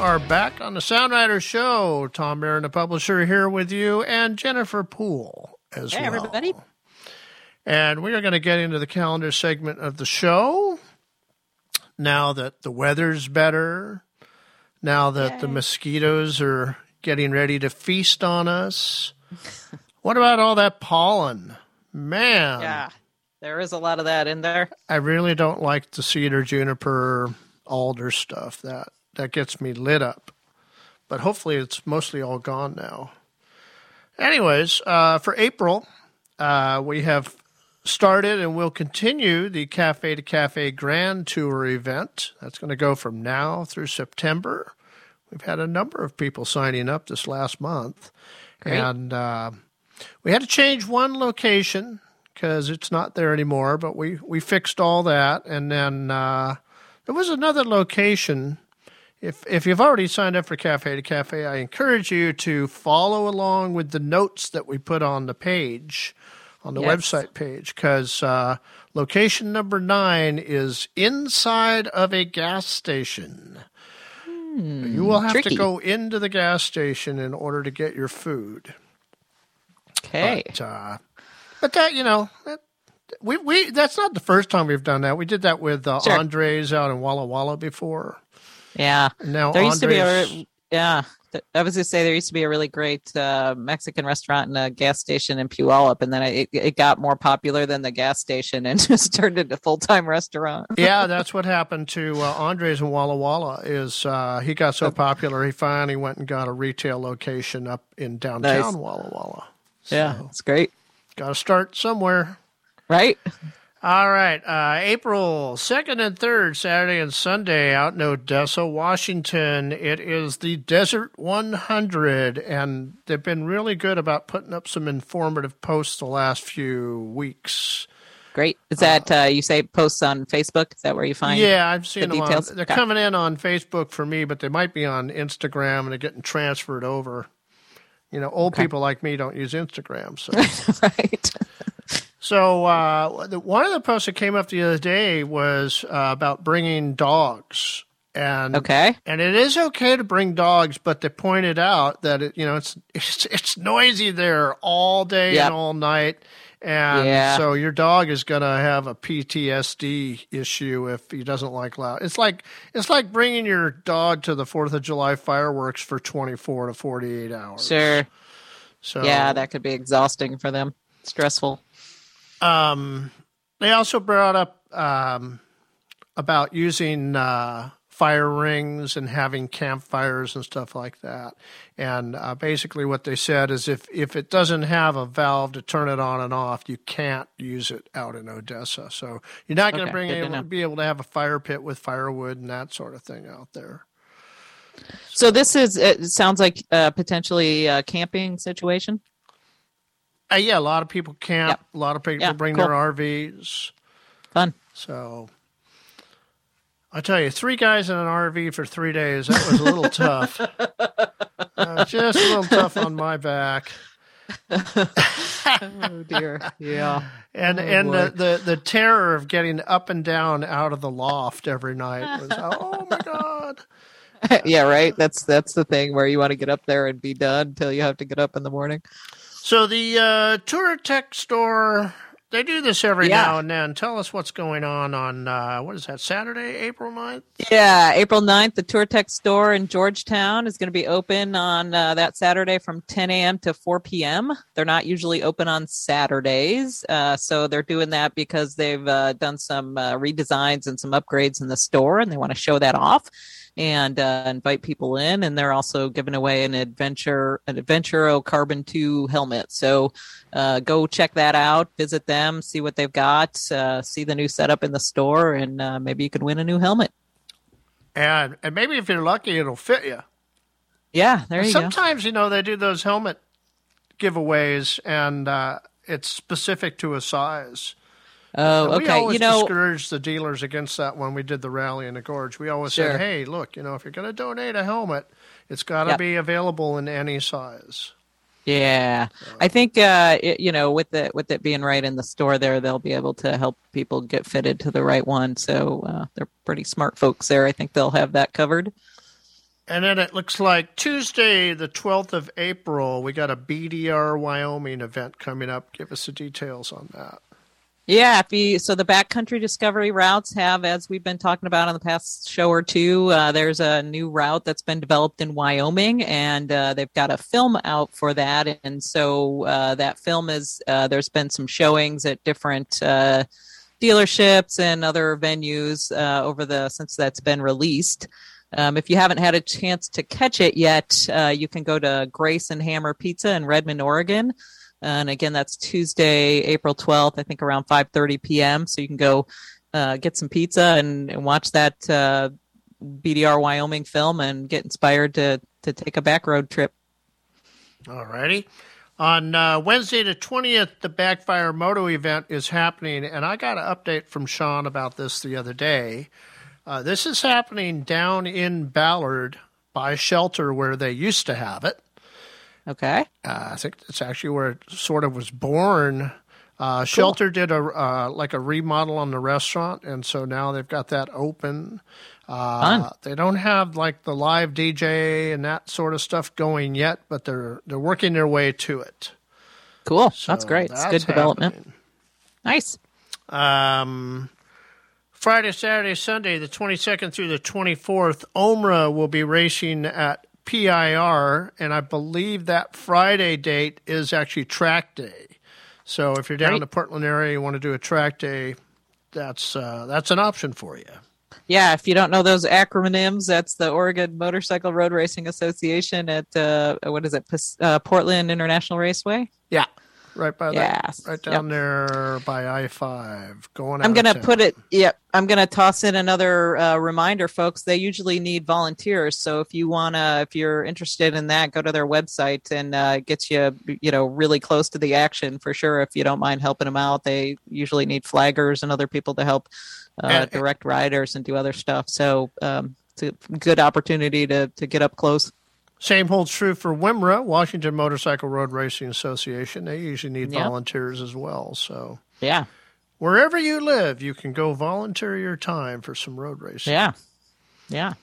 Are back on the Sound Rider Show. Tom Mehren, the publisher, here with you, and Jennifer Poole as hey, well. everybody. And we are going to get into the calendar segment of the show now that the weather's better, now that Yay. the mosquitoes are getting ready to feast on us. what about all that pollen? Man. Yeah, there is a lot of that in there. I really don't like the cedar, juniper, alder stuff. That that gets me lit up. But hopefully it's mostly all gone now. Anyways, uh, for April, uh, we have started and will continue the Cafe to Cafe Grand Tour event. That's going to go from now through September. We've had a number of people signing up this last month. Great. And uh, we had to change one location because it's not there anymore, but we, we fixed all that. And then uh, there was another location if if you've already signed up for Cafe to Cafe, I encourage you to follow along with the notes that we put on the page, on the yes. website page, because uh, location number nine is inside of a gas station. Hmm, you will have tricky. to go into the gas station in order to get your food. Okay, but, uh, but that you know. That, we, we that's not the first time we've done that. We did that with uh, sure. Andres out in Walla Walla before. Yeah. Now there Andres... used to be a yeah. I was going to say there used to be a really great uh, Mexican restaurant and a gas station in Puyallup, and then it, it got more popular than the gas station and just turned into full time restaurant. yeah, that's what happened to uh, Andres in Walla Walla. Is uh, he got so popular he finally went and got a retail location up in downtown nice. Walla Walla. So, yeah, it's great. Got to start somewhere, right? All right. Uh, April 2nd and 3rd, Saturday and Sunday, out in Odessa, Washington. It is the Desert 100, and they've been really good about putting up some informative posts the last few weeks. Great. Is that, uh, you say posts on Facebook? Is that where you find Yeah, I've seen the them details? On, they're coming in on Facebook for me, but they might be on Instagram and they're getting transferred over. You know, old okay. people like me don't use Instagram. So. right. So uh, the, one of the posts that came up the other day was uh, about bringing dogs, and okay, and it is okay to bring dogs, but they pointed out that it, you know, it's it's, it's noisy there all day yep. and all night, and yeah. so your dog is going to have a PTSD issue if he doesn't like loud. It's like it's like bringing your dog to the Fourth of July fireworks for twenty four to forty eight hours. Sure. So yeah, that could be exhausting for them, stressful. Um, they also brought up um, about using uh, fire rings and having campfires and stuff like that. And uh, basically, what they said is if, if it doesn't have a valve to turn it on and off, you can't use it out in Odessa. So you're not going Okay, to bring good to able, be able to have a fire pit with firewood and that sort of thing out there. So this is it sounds like uh, potentially a camping situation. Uh, yeah, a lot of people camp. A lot of people Yeah, bring cool. their RVs. Fun. So I tell you, three guys in an RV for three days, that was a little tough. Uh, just a little tough on my back. oh dear. Yeah. And Oh, and boy. the, the, the terror of getting up and down out of the loft every night was oh my god. yeah, right. That's that's the thing where you want to get up there and be done until you have to get up in the morning. So the uh, Touratech store, they do this every Yeah. now and then. Tell us what's going on on uh, what is that Saturday, April 9th? Yeah, April 9th, the Touratech store in Georgetown is going to be open on uh, that Saturday from 10 a.m. to 4 p.m. They're not usually open on Saturdays. Uh, so they're doing that because they've uh, done some uh, redesigns and some upgrades in the store and they want to show that off and uh, invite people in. And they're also giving away an adventure, an Aventuro Carbon 2 helmet. So uh, go check that out, visit them, see what they've got, uh, see the new setup in the store, and uh, maybe you could win a new helmet. And and maybe if you're lucky, it'll fit you. Yeah, there you go. Sometimes you know they do those helmet giveaways, and uh, it's specific to a size. Oh, And We okay. always You know, discouraged the dealers against that when we did the rally in the gorge. We always Sure. said, "Hey, look, you know, if you're going to donate a helmet, it's got to Yep. be available in any size." yeah, I think uh, it, you know with the with it being right in the store there, they'll be able to help people get fitted to the right one. So uh, they're pretty smart folks there. I think they'll have that covered. And then it looks like Tuesday, the 12th of April, we got a BDR Wyoming event coming up. Give us the details on that. Yeah, if you, so the backcountry discovery routes have, as we've been talking about on the past show or two, uh, there's a new route that's been developed in Wyoming, and uh, they've got a film out for that. And so uh, that film is uh, there's been some showings at different uh, dealerships and other venues uh, over the since that's been released. Um, if you haven't had a chance to catch it yet, you can go to Grace and Hammer Pizza in Redmond, Oregon. And again, that's Tuesday, April 12th, I think around 5:30 p.m. So you can go uh, get some pizza and, and watch that uh, BDR Wyoming film and get inspired to to take a back road trip. All righty. On uh, Wednesday, the 20th, the Backfire Moto event is happening, and I got an update from Sean about this the other day. Uh, this is happening down in Ballard by Shelter where they used to have it. Okay. Uh, I think it's actually where it sort of was born. Uh, Shelter did a uh, like a remodel on the restaurant, and so now they've got that open. Uh, Fun. They don't have like the live DJ and that sort of stuff going yet, but they're they're working their way to it. Cool. that's So great. It's that's good development. happening. Nice. Um, Friday, Saturday, Sunday, the 22nd through the 24th, OMRRA will be racing at PIR, and I believe that Friday date is actually track day. So if you're down in the Portland area, you want to do a track day, that's uh, that's an option for you. Yeah, if you don't know those acronyms, that's the Oregon Motorcycle Road Racing Association at uh, what is it, Pas- uh, Portland International Raceway. Yeah, right by that, right down there by I five. Going. I'm gonna put it, yep, I'm going to toss in another uh, reminder, folks. They usually need volunteers. So if you want to, if you're interested in that, go to their website and uh, gets you, you know, really close to the action for sure. If you don't mind helping them out, they usually need flaggers and other people to help uh, And- direct riders and do other stuff. So um, it's a good opportunity to, to get up close. Same holds true for WMRRA, Washington Motorcycle Road Racing Association. They usually need Yep. volunteers as well. So Yeah. wherever you live, you can go volunteer your time for some road racing. Yeah. Yeah.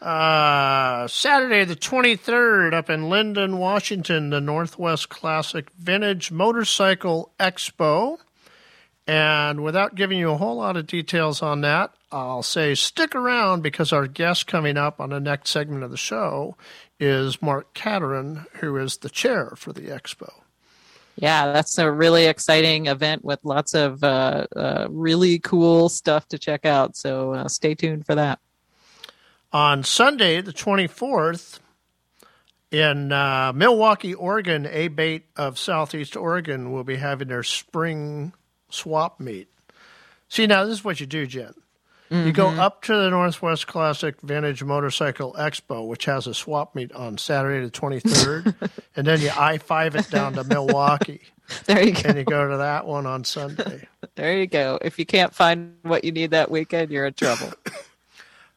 Uh, Saturday the 23rd up in Lynden, Washington, the Northwest Classic Vintage Motorcycle Expo. And without giving you a whole lot of details on that, I'll say stick around because our guest coming up on the next segment of the show is Mark Cattarin, who is the chair for the expo. Yeah, that's a really exciting event with lots of uh, uh, really cool stuff to check out. So uh, stay tuned for that. On Sunday, the 24th, in uh, Milwaukie, Oregon, Bait of Southeast Oregon will be having their spring swap meet. See, now this is what you do, Jen. Mm-hmm. You go mm-hmm. up to the Northwest Classic Vintage Motorcycle Expo, which has a swap meet on Saturday the 23rd, and then you I 5 it down to Milwaukie. There you go. And you go to that one on Sunday. there you go. If you can't find what you need that weekend, you're in trouble.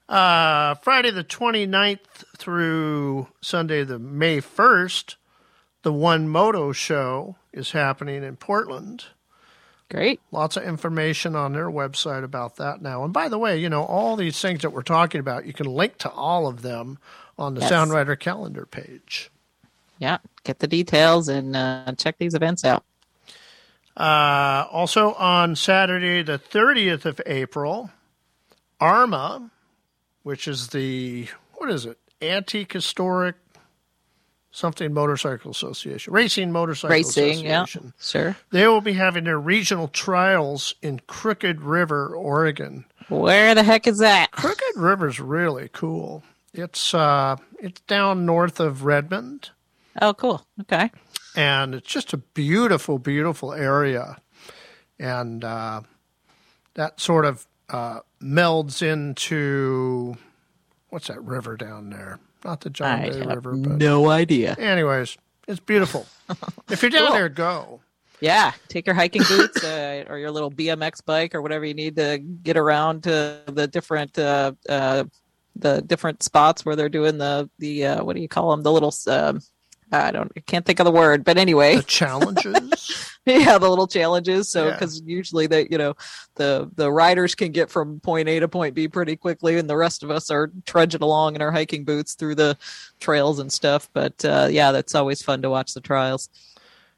Uh, Friday the 29th through Sunday the May 1st, the One Moto show is happening in Portland. Great. Lots of information on their website about that now. And by the way, you know, all these things that we're talking about, you can link to all of them on the yes. Sound Rider calendar page. Yeah, get the details and uh, check these events out. Uh, also on Saturday, the 30th of April, AHRMA which is the what is it? Antique Historic something Motorcycle Association, Racing Motorcycle Racing, Association. Yeah, sure. They will be having their regional trials in Crooked River, Oregon. Where the heck is that? Crooked River's really cool. It's uh, it's down north of Redmond. Oh, cool. Okay. And it's just a beautiful, beautiful area, and uh, that sort of uh, melds into what's that river down there? Not the John I Day River, but no idea. Anyways, it's beautiful. if you're down cool. there, go. Yeah, take your hiking boots uh, or your little BMX bike or whatever you need to get around to the different uh, uh, the different spots where they're doing the the uh, what do you call them? The little um, I don't I can't think of the word, but anyway, the challenges. yeah, the little challenges. So because yeah. usually they, you know, the the riders can get from point A to point B pretty quickly, and the rest of us are trudging along in our hiking boots through the trails and stuff. But uh, yeah, that's always fun to watch the trials.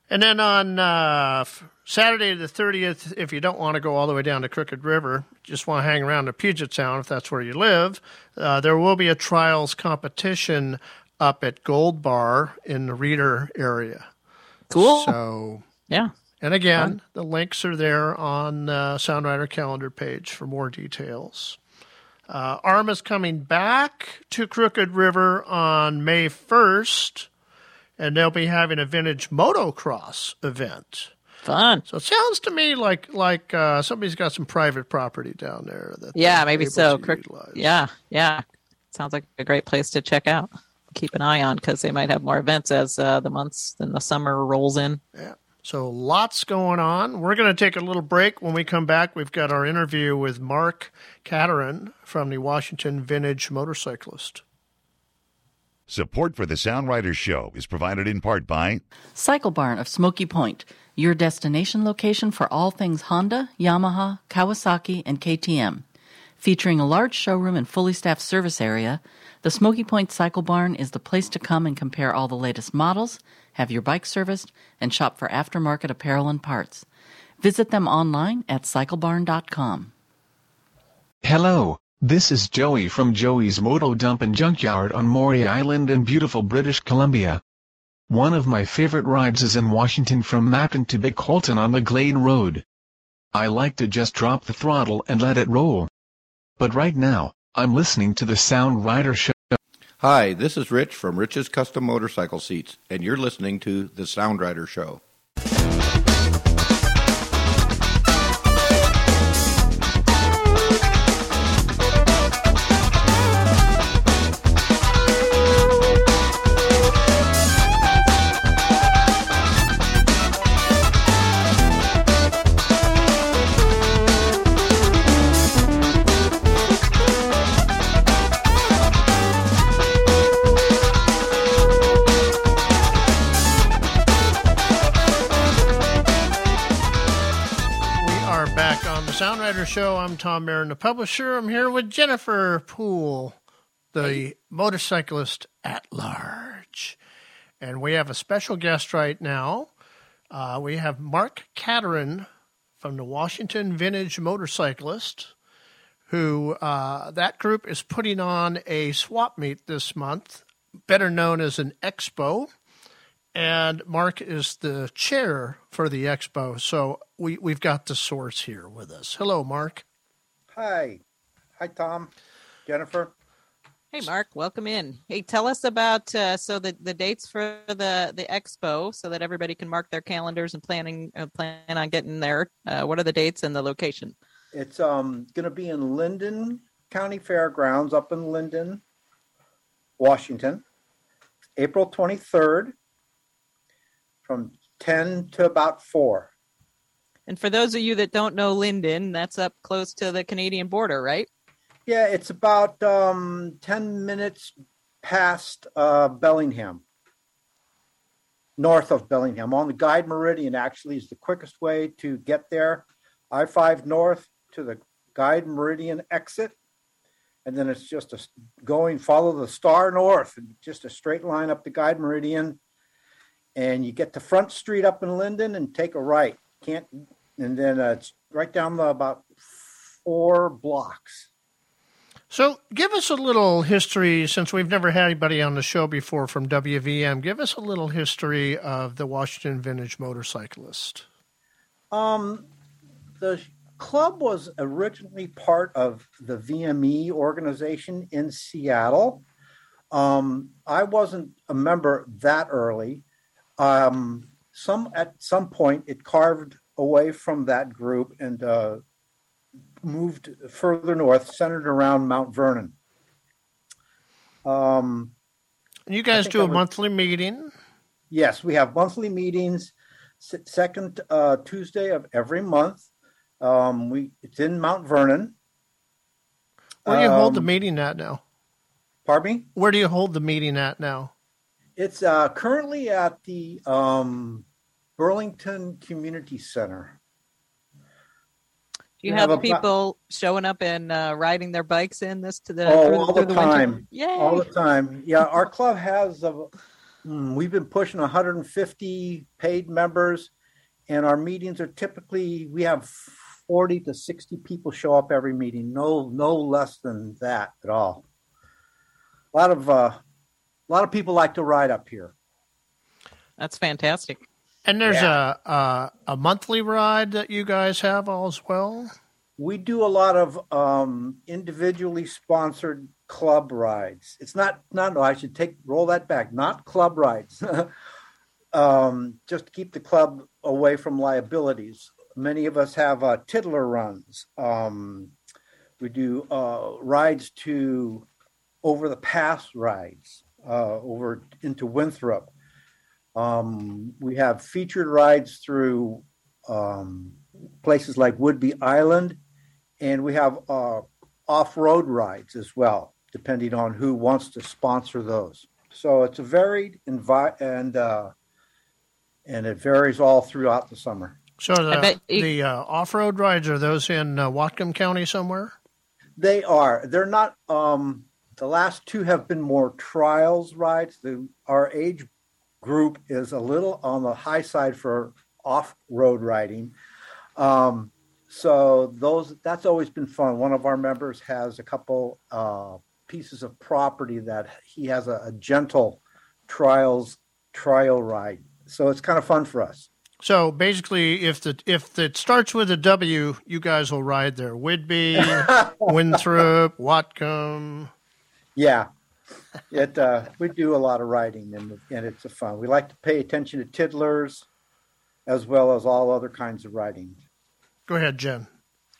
And then on uh, Saturday the 30th, if you don't want to go all the way down to Crooked River, just want to hang around the Puget Sound if that's where you live, uh, there will be a trials competition up at Gold Bar in the Reiter area. Cool. So yeah. And again, Fun. the links are there on the Sound Rider calendar page for more details. Uh, ARM is coming back to Crooked River on May 1st, and they'll be having a vintage motocross event. Fun. So it sounds to me like like uh, somebody's got some private property down there. That yeah, maybe so. yeah, yeah. Sounds like a great place to check out keep an eye on because they might have more events as uh, the months and the summer rolls in. Yeah. So lots going on. We're going to take a little break. When we come back, we've got our interview with Mark Cattarin from the Washington Vintage Motorcyclist. Support for the Sound Riders Show is provided in part by Cycle Barn of Smoky Point, your destination location for all things Honda, Yamaha, Kawasaki, and KTM. Featuring a large showroom and fully staffed service area, the Smoky Point Cycle Barn is the place to come and compare all the latest models, have your bike serviced, and shop for aftermarket apparel and parts. Visit them online at cyclebarn.com. Hello, this is Joey from Joey's Moto Dump and Junkyard on Maury Island in beautiful British Columbia. One of my favorite rides is in Washington from Macon to Big Colton on the Glade Road. I like to just drop the throttle and let it roll. But right now, I'm listening to the Sound Rider Show. Hi, this is Rich from Rich's Custom Motorcycle Seats, and you're listening to The Sound Rider Show. Show. I'm Tom Mehren, the publisher. I'm here with Jennifer Poole, the hey. motorcyclist at large. And we have a special guest right now. Uh, we have Mark Cattarin from the Washington Vintage Motorcyclist, who uh, that group is putting on a swap meet this month, better known as an expo. And Mark is the chair for the expo. So we we've got the source here with us. Hello, Mark. Hi, hi, Tom, Jennifer. Hey, Mark, welcome in. Hey, tell us about uh, so the, the dates for the the expo, so that everybody can mark their calendars and planning uh, plan on getting there. Uh, what are the dates and the location? It's um going to be in Lynden County Fairgrounds up in Lynden, Washington, April twenty third, from ten to about four. And for those of you that don't know Lynden, that's up close to the Canadian border, right? Yeah, it's about um, 10 minutes past uh, Bellingham, north of Bellingham. On the Guide Meridian, actually, is the quickest way to get there. I 5 north to the Guide Meridian exit. And then it's just a going, follow the star north, and just a straight line up the Guide Meridian. And you get to Front Street up in Lynden and take a right. Can't, and then uh, it's right down the about four blocks so, give us a little history since we've never had anybody on the show before from WVM. Give us a little history of the Washington Vintage Motorcyclist. Um, the club was originally part of the VME organization in Seattle. Um, I wasn't a member that early. Um, some at some point it carved away from that group and uh, moved further north, centered around Mount Vernon. Um, you guys do a monthly meeting? Yes, we have monthly meetings, second uh, Tuesday of every month. Um, we it's in Mount Vernon. Where do you um, hold the um, meeting at now? Pardon me. Where do you hold the meeting at now? It's uh, currently at the um, Burlington Community Center. Do you have, have people showing up and uh, riding their bikes in this to the oh, all the, the time. Yeah all the time. Yeah our club has a, mm, we've been pushing 150 paid members and our meetings are typically we have 40 to 60 people show up every meeting. No no less than that at all. A lot of uh, a lot of people like to ride up here that's fantastic and there's yeah. a, a, a monthly ride that you guys have as well. We do a lot of um, individually sponsored club rides. It's not not. No, I should take roll that back. Not club rides. um, just to keep the club away from liabilities. Many of us have uh, tiddler runs. Um, we do uh, rides to over the pass rides uh, over into Winthrop. Um, we have featured rides through um, places like Whidbey Island, and we have uh, off-road rides as well, depending on who wants to sponsor those. So it's a varied envi- and uh, and it varies all throughout the summer. So the, the uh, off-road rides are those in uh, Whatcom County somewhere? They are. They're not. Um, the last two have been more trials rides. The, our age group is a little on the high side for off-road riding. Um, so those that's always been fun. One of our members has a couple uh, pieces of property that he has a, a gentle trials trial ride. So it's kind of fun for us. So basically, if the if it starts with a W, you guys will ride there. Whidbey, Winthrop, Whatcom. Yeah, it uh, we do a lot of riding and and it's a fun. We like to pay attention to tiddlers, as well as all other kinds of riding. Go ahead, Jen.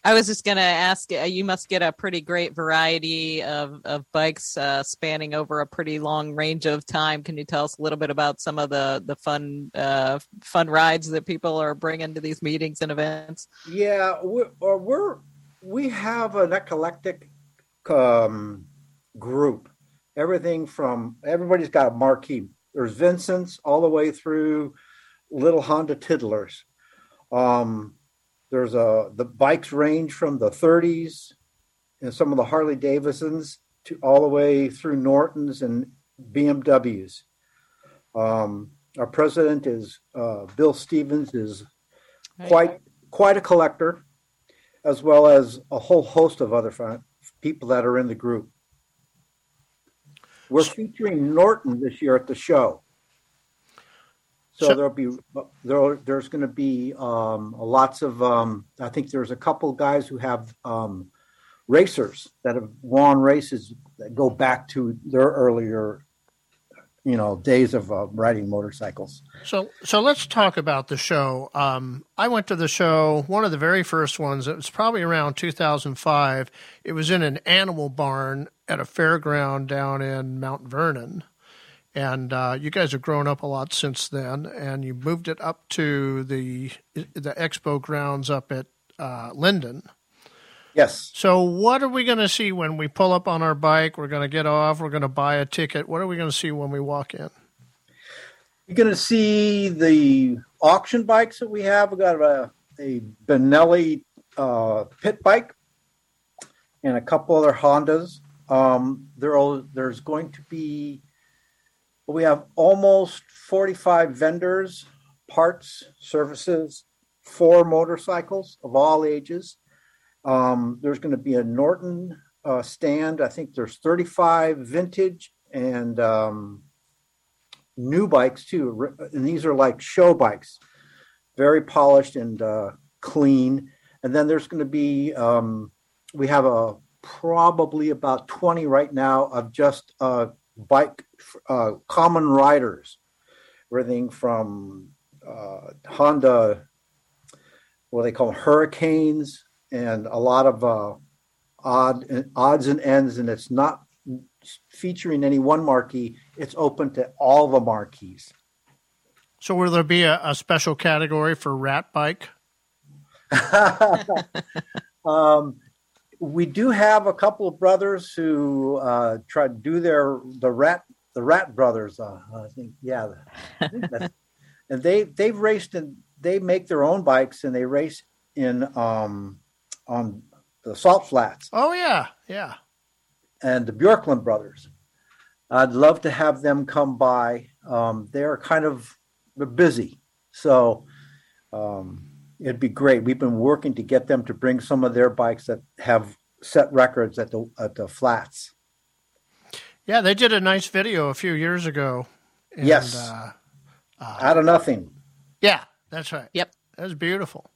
I was just going to ask. Uh, you must get a pretty great variety of of bikes uh, spanning over a pretty long range of time. Can you tell us a little bit about some of the the fun uh, fun rides that people are bringing to these meetings and events? Yeah, we're we're we have an eclectic um, group everything from everybody's got a marquee. There's Vincent's all the way through little Honda Tiddlers. Um, there's a the bikes range from the 30s and some of the Harley Davidsons to all the way through Nortons and BMWs. Um, our president is uh, Bill Stevens is quite quite a collector, as well as a whole host of other people that are in the group. We're featuring Norton this year at the show. So, so there'll be there, there's going to be um, lots of um, I think there's a couple guys who have um, racers that have won races that go back to their earlier you know days of uh, riding motorcycles. So so let's talk about the show. Um, I went to the show, one of the very first ones. It was probably around 2005. It was in an animal barn at a fairground down in Mount Vernon and uh, you guys have grown up a lot since then, and you moved it up to the the expo grounds up at uh, Lynden. Yes. So, what are we going to see when we pull up on our bike? We're going to get off. We're going to buy a ticket. What are we going to see when we walk in? You're going to see the auction bikes that we have. We've got a, a Benelli uh, pit bike and a couple other Hondas. Um, there there's going to be we have almost 45 vendors, parts, services four motorcycles of all ages. Um, there's going to be a Norton uh, stand. I think there's 35 vintage and um, new bikes too. And these are like show bikes, very polished and uh, clean. And then there's going to be, um, we have a probably about 20 right now of just uh, bike uh, common riders, everything from uh, Honda, what they call hurricanes, and a lot of uh, odd odds and ends, and it's not featuring any one marquee. It's open to all the marquees. So, will there be a, a special category for rat bike? um, we do have a couple of brothers who uh, try to do their the rat the rat brothers. Uh, I think yeah, I think and they they've raced and they make their own bikes and they race in um, on the salt flats. Oh yeah, yeah. And the Bjorklund brothers. I'd love to have them come by. Um, they're kind of they're busy, so um, it'd be great. We've been working to get them to bring some of their bikes that have set records at the at the flats. Yeah, they did a nice video a few years ago. And, yes, uh, uh, out of nothing. Yeah, that's right. Yep, that was beautiful.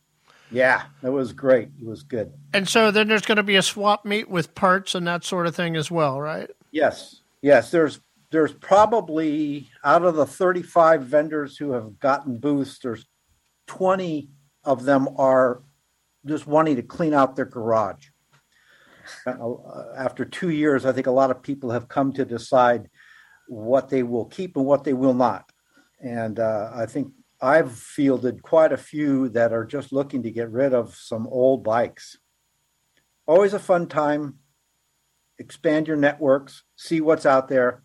Yeah, it was great. It was good. And so then there's going to be a swap meet with parts and that sort of thing as well, right? Yes, yes. There's there's probably out of the 35 vendors who have gotten booths, there's 20 of them are just wanting to clean out their garage. Uh, after two years, I think a lot of people have come to decide what they will keep and what they will not. And uh, I think I've fielded quite a few that are just looking to get rid of some old bikes. Always a fun time. Expand your networks, see what's out there.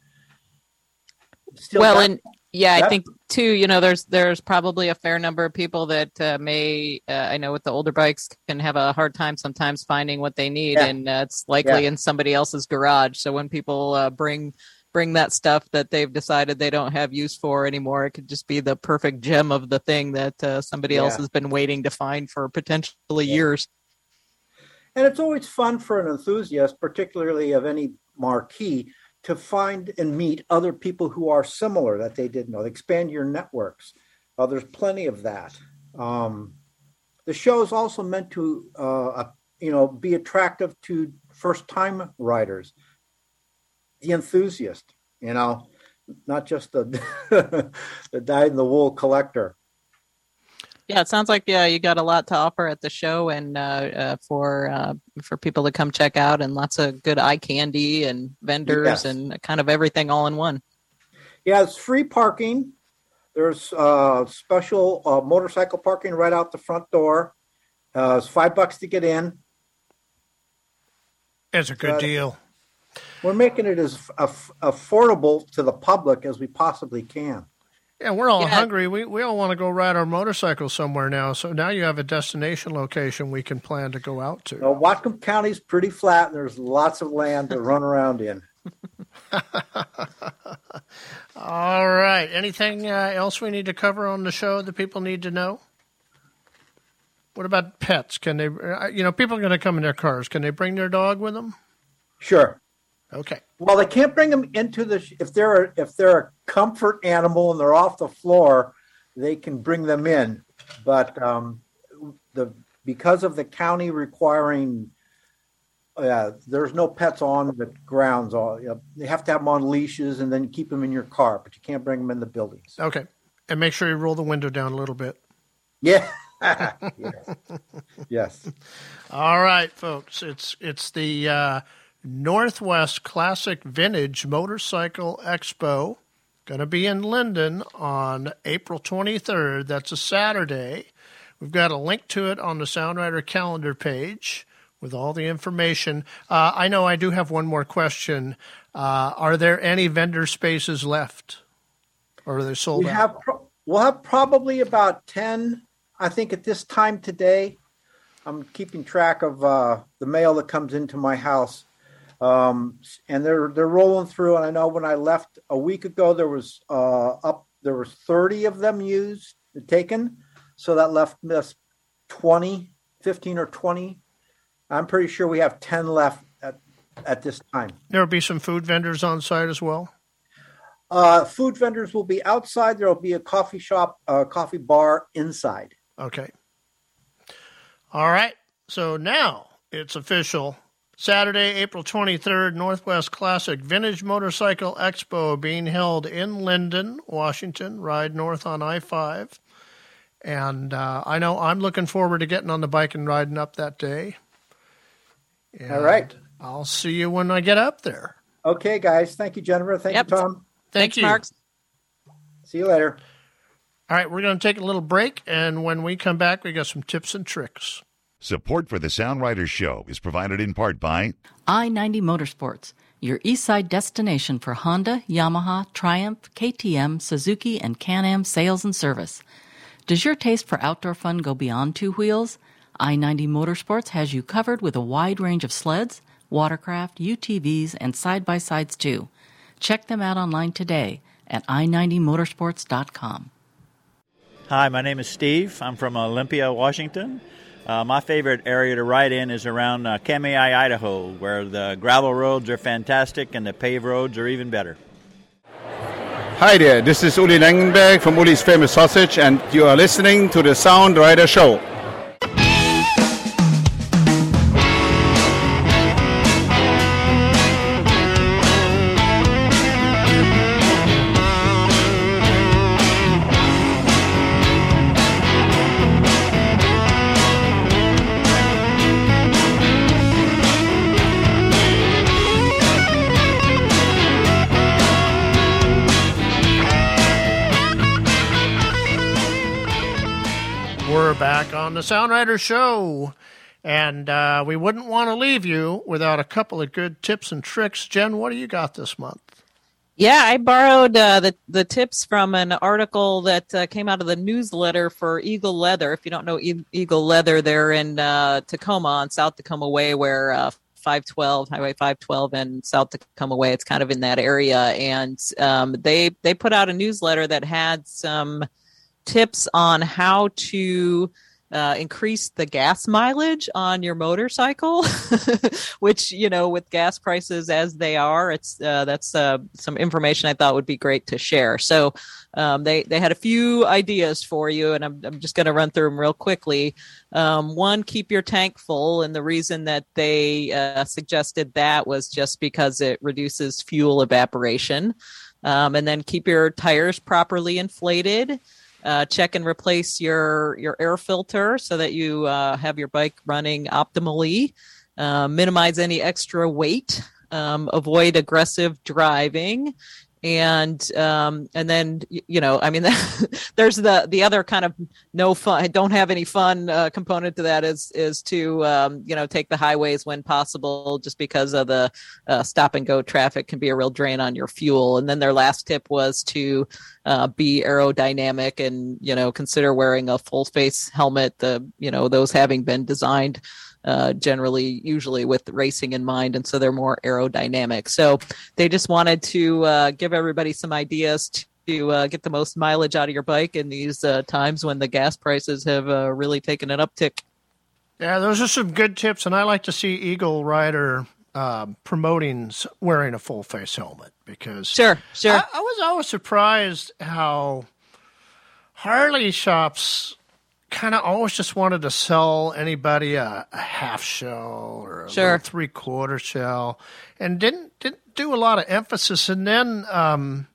Still well, got- and yeah, I think too. You know, there's there's probably a fair number of people that uh, may uh, I know with the older bikes can have a hard time sometimes finding what they need, yeah. and uh, it's likely yeah. in somebody else's garage. So when people uh, bring bring that stuff that they've decided they don't have use for anymore, it could just be the perfect gem of the thing that uh, somebody yeah. else has been waiting to find for potentially years. And it's always fun for an enthusiast, particularly of any marquee, to find and meet other people who are similar that they didn't know. Expand your networks. Uh, there's plenty of that. Um, the show is also meant to, uh, you know, be attractive to first-time riders, the enthusiast. You know, not just the the dyed-in-the-wool collector. Yeah, it sounds like yeah, you got a lot to offer at the show, and uh, uh, for uh, for people to come check out, and lots of good eye candy and vendors yes. and kind of everything all in one. Yeah, it's free parking. There's uh, special uh, motorcycle parking right out the front door. Uh, it's five bucks to get in. It's a good deal. We're making it as af- affordable to the public as we possibly can. Yeah, we're all yeah. hungry. We we all want to go ride our motorcycle somewhere now. So now you have a destination location we can plan to go out to. Well, Whatcom County's pretty flat, and there's lots of land to run around in. all right. Anything uh, else we need to cover on the show that people need to know? What about pets? Can they? Uh, you know, people are going to come in their cars. Can they bring their dog with them? Sure. Okay. Well, they can't bring them into the if they're if they're a comfort animal and they're off the floor, they can bring them in. But um, the because of the county requiring, uh, there's no pets on the grounds. All you, know, you have to have them on leashes and then keep them in your car, but you can't bring them in the buildings. Okay, and make sure you roll the window down a little bit. Yeah. yes. yes. All right, folks. It's it's the uh, Northwest Classic Vintage Motorcycle Expo. Going to be in Lynden on April 23rd. That's a Saturday. We've got a link to it on the Sound Rider calendar page with all the information. Uh, I know I do have one more question. Uh, are there any vendor spaces left, or are they sold we out? Have pro- we'll have probably about 10 I think at this time today, I'm keeping track of uh, the mail that comes into my house, um, and they're they're rolling through. And I know when I left a week ago, there was uh, up there was 30 of them used taken, so that left us 20, 15 or 20. I'm pretty sure we have 10 left at at this time. There'll be some food vendors on site as well. Uh, food vendors will be outside. There will be a coffee shop, a coffee bar inside. Okay. All right. So now it's official. Saturday, April 23rd, Northwest Classic Vintage Motorcycle Expo being held in Lynden, Washington. Ride north on I 5. And uh, I know I'm looking forward to getting on the bike and riding up that day. And All right. I'll see you when I get up there. Okay, guys. Thank you, Jennifer. Thank Yep. you, Tom. Thank you. Marks. See you later. All right, we're going to take a little break. And when we come back, we got some tips and tricks. Support for the Sound Riders Show is provided in part by I 90 Motorsports, your east side destination for Honda, Yamaha, Triumph, KTM, Suzuki, and Can Am sales and service. Does your taste for outdoor fun go beyond two wheels? I 90 Motorsports has you covered with a wide range of sleds, watercraft, UTVs, and side by sides too. Check them out online today at i90motorsports.com. Hi, my name is Steve. I'm from Olympia, Washington. Uh, my favorite area to ride in is around uh, Kamiah, Idaho, where the gravel roads are fantastic and the paved roads are even better. Hi there, this is Uli Langenberg from Uli's Famous Sausage, and you are listening to the Sound Rider Show. The Sound Rider Show, and uh, we wouldn't want to leave you without a couple of good tips and tricks. Jen, what do you got this month? Yeah, I borrowed uh, the the tips from an article that uh, came out of the newsletter for Eagle Leather. If you don't know e- Eagle Leather, they're in uh, Tacoma on South Tacoma Way, where uh, 512 Highway 512 and South Tacoma Way. It's kind of in that area, and um, they they put out a newsletter that had some tips on how to uh, increase the gas mileage on your motorcycle, which you know, with gas prices as they are, it's uh, that's uh, some information I thought would be great to share. So um, they they had a few ideas for you, and I'm I'm just going to run through them real quickly. Um, one, keep your tank full, and the reason that they uh, suggested that was just because it reduces fuel evaporation. Um, and then keep your tires properly inflated uh, check and replace your your air filter so that you uh, have your bike running optimally. Uh, minimize any extra weight. Um, avoid aggressive driving, and um, and then you know, I mean, there's the the other kind of no fun, don't have any fun uh, component to that is is to um, you know take the highways when possible, just because of the uh, stop and go traffic can be a real drain on your fuel. And then their last tip was to uh, be aerodynamic and you know consider wearing a full face helmet. The you know those having been designed uh, generally usually with racing in mind and so they're more aerodynamic so they just wanted to uh, give everybody some ideas to uh, get the most mileage out of your bike in these uh, times when the gas prices have uh, really taken an uptick Yeah, those are some good tips, and I like to see Eagle Rider um, promoting wearing a full face helmet because sure, sure. I, I was always surprised how Harley shops kind of always just wanted to sell anybody a, a half shell or a Sure. three quarter shell, and didn't didn't do a lot of emphasis. And then um,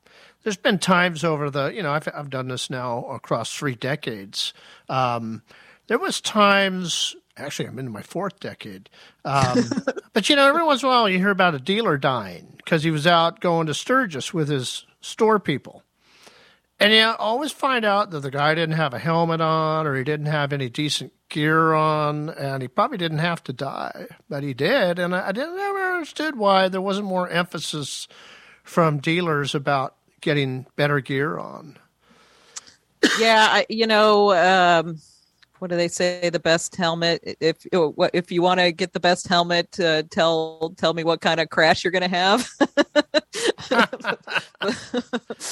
there's been times over the you know I've I've done this now across three decades. Um, there was times actually I'm in my fourth decade, um, but you know every once in a while you hear about a dealer dying because he was out going to Sturgis with his store people. And you always find out that the guy didn't have a helmet on or he didn't have any decent gear on, and he probably didn't have to die, but he did. And I, didn't never understood why there wasn't more emphasis from dealers about getting better gear on. yeah, I, you know, um, what do they say? The best helmet. If if you want to get the best helmet, uh, tell tell me what kind of crash you're going to have.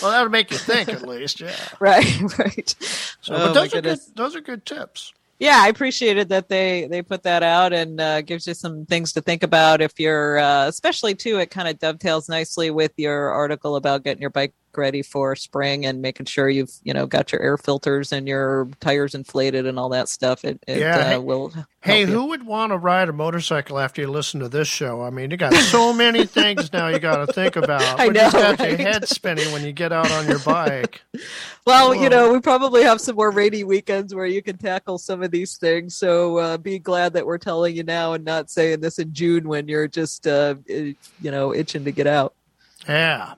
Well, that would make you think at least, yeah. right, right. So, Oh, but those are good. Those are good tips. Yeah, I appreciated that they they put that out and uh, gives you some things to think about if you're, uh, especially too. It kind of dovetails nicely with your article about getting your bike ready for spring and making sure you've you know got your air filters and your tires inflated and all that stuff. It, it Yeah, uh, hey- will. Hey, who would want to ride a motorcycle after you listen to this show? I mean, you got so many things now you got to think about. I know, got your head spinning when you get out on your bike. Well, you know, we probably have some more rainy weekends where you can tackle some of these things. So uh, be glad that we're telling you now and not saying this in June when you're just, uh, eh, you know, itching to get out. Yeah.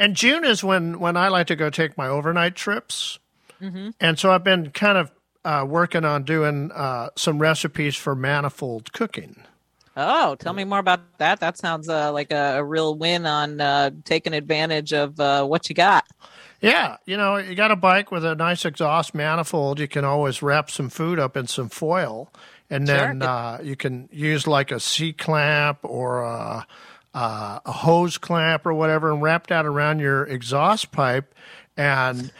And June is when, when I like to go take my overnight trips. Mm-hmm. And so I've been kind of uh, working on doing uh, some recipes for manifold cooking. Oh, tell me more about that. That sounds uh, like a, a real win on uh, taking advantage of uh, what you got. Yeah, you know, you got a bike with a nice exhaust manifold. You can always wrap some food up in some foil, and then Sure. uh, you can use like a C clamp or a, uh, a hose clamp or whatever, and wrap that around your exhaust pipe. And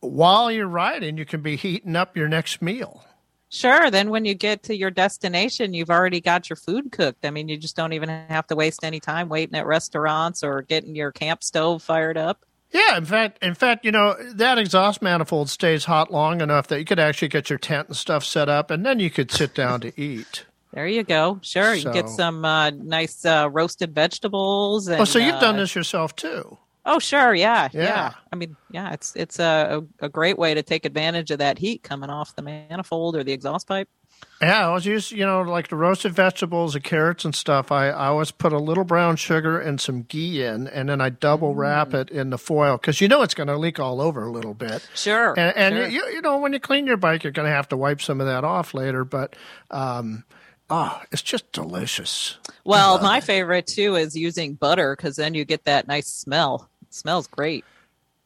while you're riding, you can be heating up your next meal. Sure. Then when you get to your destination, you've already got your food cooked. I mean, you just don't even have to waste any time waiting at restaurants or getting your camp stove fired up. Yeah, in fact, in fact, you know that exhaust manifold stays hot long enough that you could actually get your tent and stuff set up, and then you could sit down to eat. There you go. Sure, you get some uh, nice uh, roasted vegetables. And, oh, so you've done uh, this yourself too? Oh, sure. Yeah, yeah. Yeah. I mean, yeah, it's it's a, a great way to take advantage of that heat coming off the manifold or the exhaust pipe. Yeah, I was used, you know, like the roasted vegetables, the carrots and stuff. I, I always put a little brown sugar and some ghee in, and then I double wrap it in the foil because you know it's going to leak all over a little bit. Sure. And, and sure. you, you know, when you clean your bike, you're going to have to wipe some of that off later. But, um, oh, it's just delicious. well, my favorite too is using butter because then you get that nice smell. It smells great.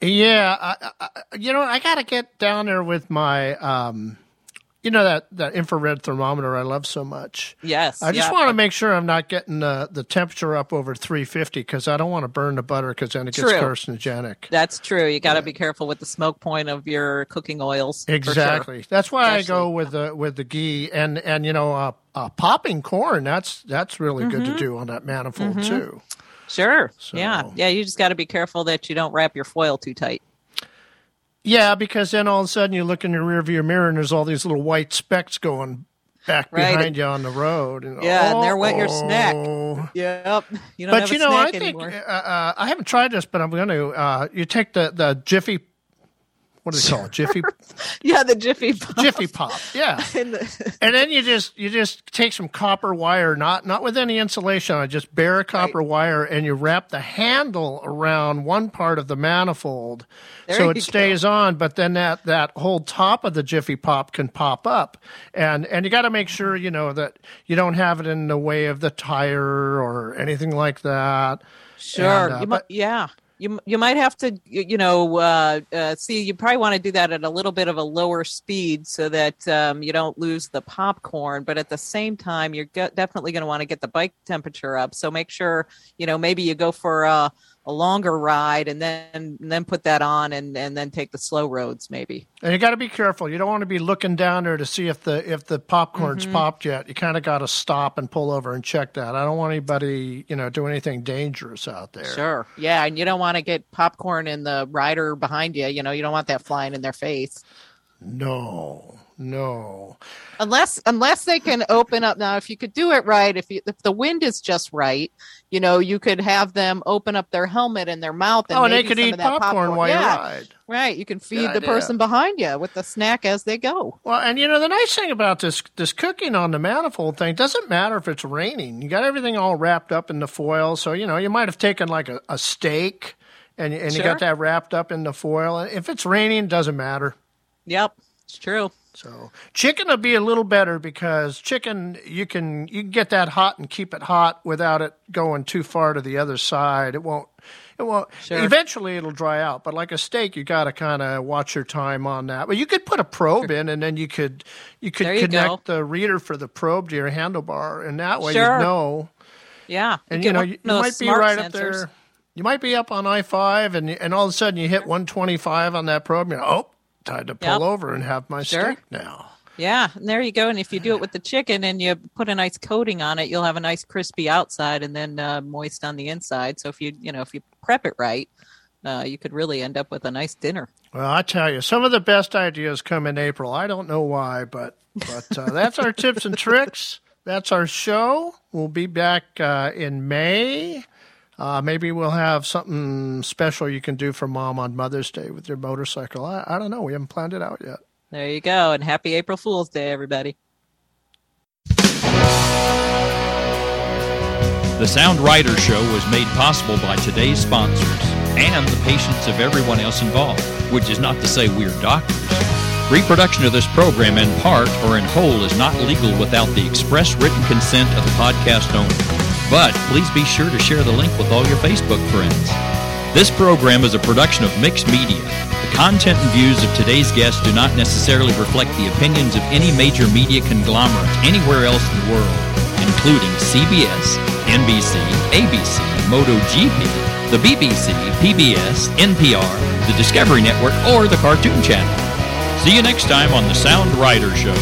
Yeah, I, I, you know, I got to get down there with my, um, you know, that, that infrared thermometer I love so much. Yes. I just yeah. want to make sure I'm not getting the, the temperature up over 350 because I don't want to burn the butter because then it gets True. carcinogenic. That's true. You got to be careful with the smoke point of your cooking oils. for sure. Exactly. That's why I go with the with the ghee and and you know uh, uh, popping corn. That's that's really good to Mhm. do on that manifold Mhm. too. Sure. Yeah. Yeah. You just got to be careful that you don't wrap your foil too tight. Yeah, because then all of a sudden you look in your rearview mirror and there's all these little white specks going back Right. behind you on the road. And, Yeah, and there went your snack. oh. Yep. You don't but have you a know, I think uh, uh, I haven't tried this, but I'm going to. Uh, you take the the Jiffy. What do they call it? Jiffy yeah, the Jiffy Pop. Jiffy Pop. Yeah. And the- and then you just you just take some copper wire, not not with any insulation on just bare copper wire, and you wrap the handle around one part of the manifold, There so it stays on. But then that that whole top of the Jiffy Pop can pop up, and and you got to make sure you know that you don't have it in the way of the tire or anything like that. Sure. And, uh, but- yeah. You, you might have to, you know, uh, uh, see, you probably want to do that at a little bit of a lower speed so that um, you don't lose the popcorn. But at the same time, you're definitely going to want to get the bike temperature up. So make sure, you know, maybe you go for a, a longer ride and then and then put that on and and then take the slow roads maybe. And you got to be careful. You don't want to be looking down there to see if the if the popcorn's Mhm. popped yet. You kind of got to stop and pull over and check that. I don't want anybody, you know, do anything dangerous out there. Sure. Yeah, and you don't want to get popcorn in the rider behind you. You know, you don't want that flying in their face. No, no. Unless unless they can open up now if you could do it right, if you, if the wind is just right, you know, you could have them open up their helmet and their mouth and Oh, and they could eat that popcorn while you ride. Right. You can feed Good the idea. person behind you with the snack as they go. Well, and you know the nice thing about this this cooking on the manifold thing doesn't matter if it's raining. You got everything all wrapped up in the foil, so you know you might have taken like a, a steak and and you got that wrapped up in the foil. And if it's raining, it doesn't matter. Yep, it's true. So chicken will be a little better because chicken you can you can get that hot and keep it hot without it going too far to the other side. It won't. It won't. Sure. Eventually, it'll dry out. But like a steak, you got to kind of watch your time on that. But you could put a probe in, and then you could you could you connect go. the reader for the probe to your handlebar, and that way Sure. you know. Yeah. And get you know you, you might be right up there. You might be up on I five, and and all of a sudden you hit one twenty five on that probe. You're, oh, time to pull Yep. over and have my Sure. steak now. Yeah, and there you go. And if you do it with the chicken and you put a nice coating on it, you'll have a nice crispy outside and then uh, moist on the inside. So if you you know if you prep it right, uh, you could really end up with a nice dinner. Well, I tell you, some of the best ideas come in April. I don't know why, but but uh, that's our tips and tricks. That's our show. We'll be back uh, in May. Uh, maybe we'll have something special you can do for mom on Mother's Day with your motorcycle. I, I don't know. We haven't planned it out yet. There you go. And happy April Fool's Day, everybody. The Sound Rider Show was made possible by today's sponsors and the patience of everyone else involved, which is not to say we're doctors. Reproduction of this program in part or in whole is not legal without the express written consent of the podcast owner. But please be sure to share the link with all your Facebook friends. This program is a production of Mixed Media. The content and views of today's guests do not necessarily reflect the opinions of any major media conglomerate anywhere else in the world, including CBS, NBC, ABC, MotoGP, the BBC, PBS, NPR, the Discovery Network, or the Cartoon Channel. See you next time on the Sound Rider Show.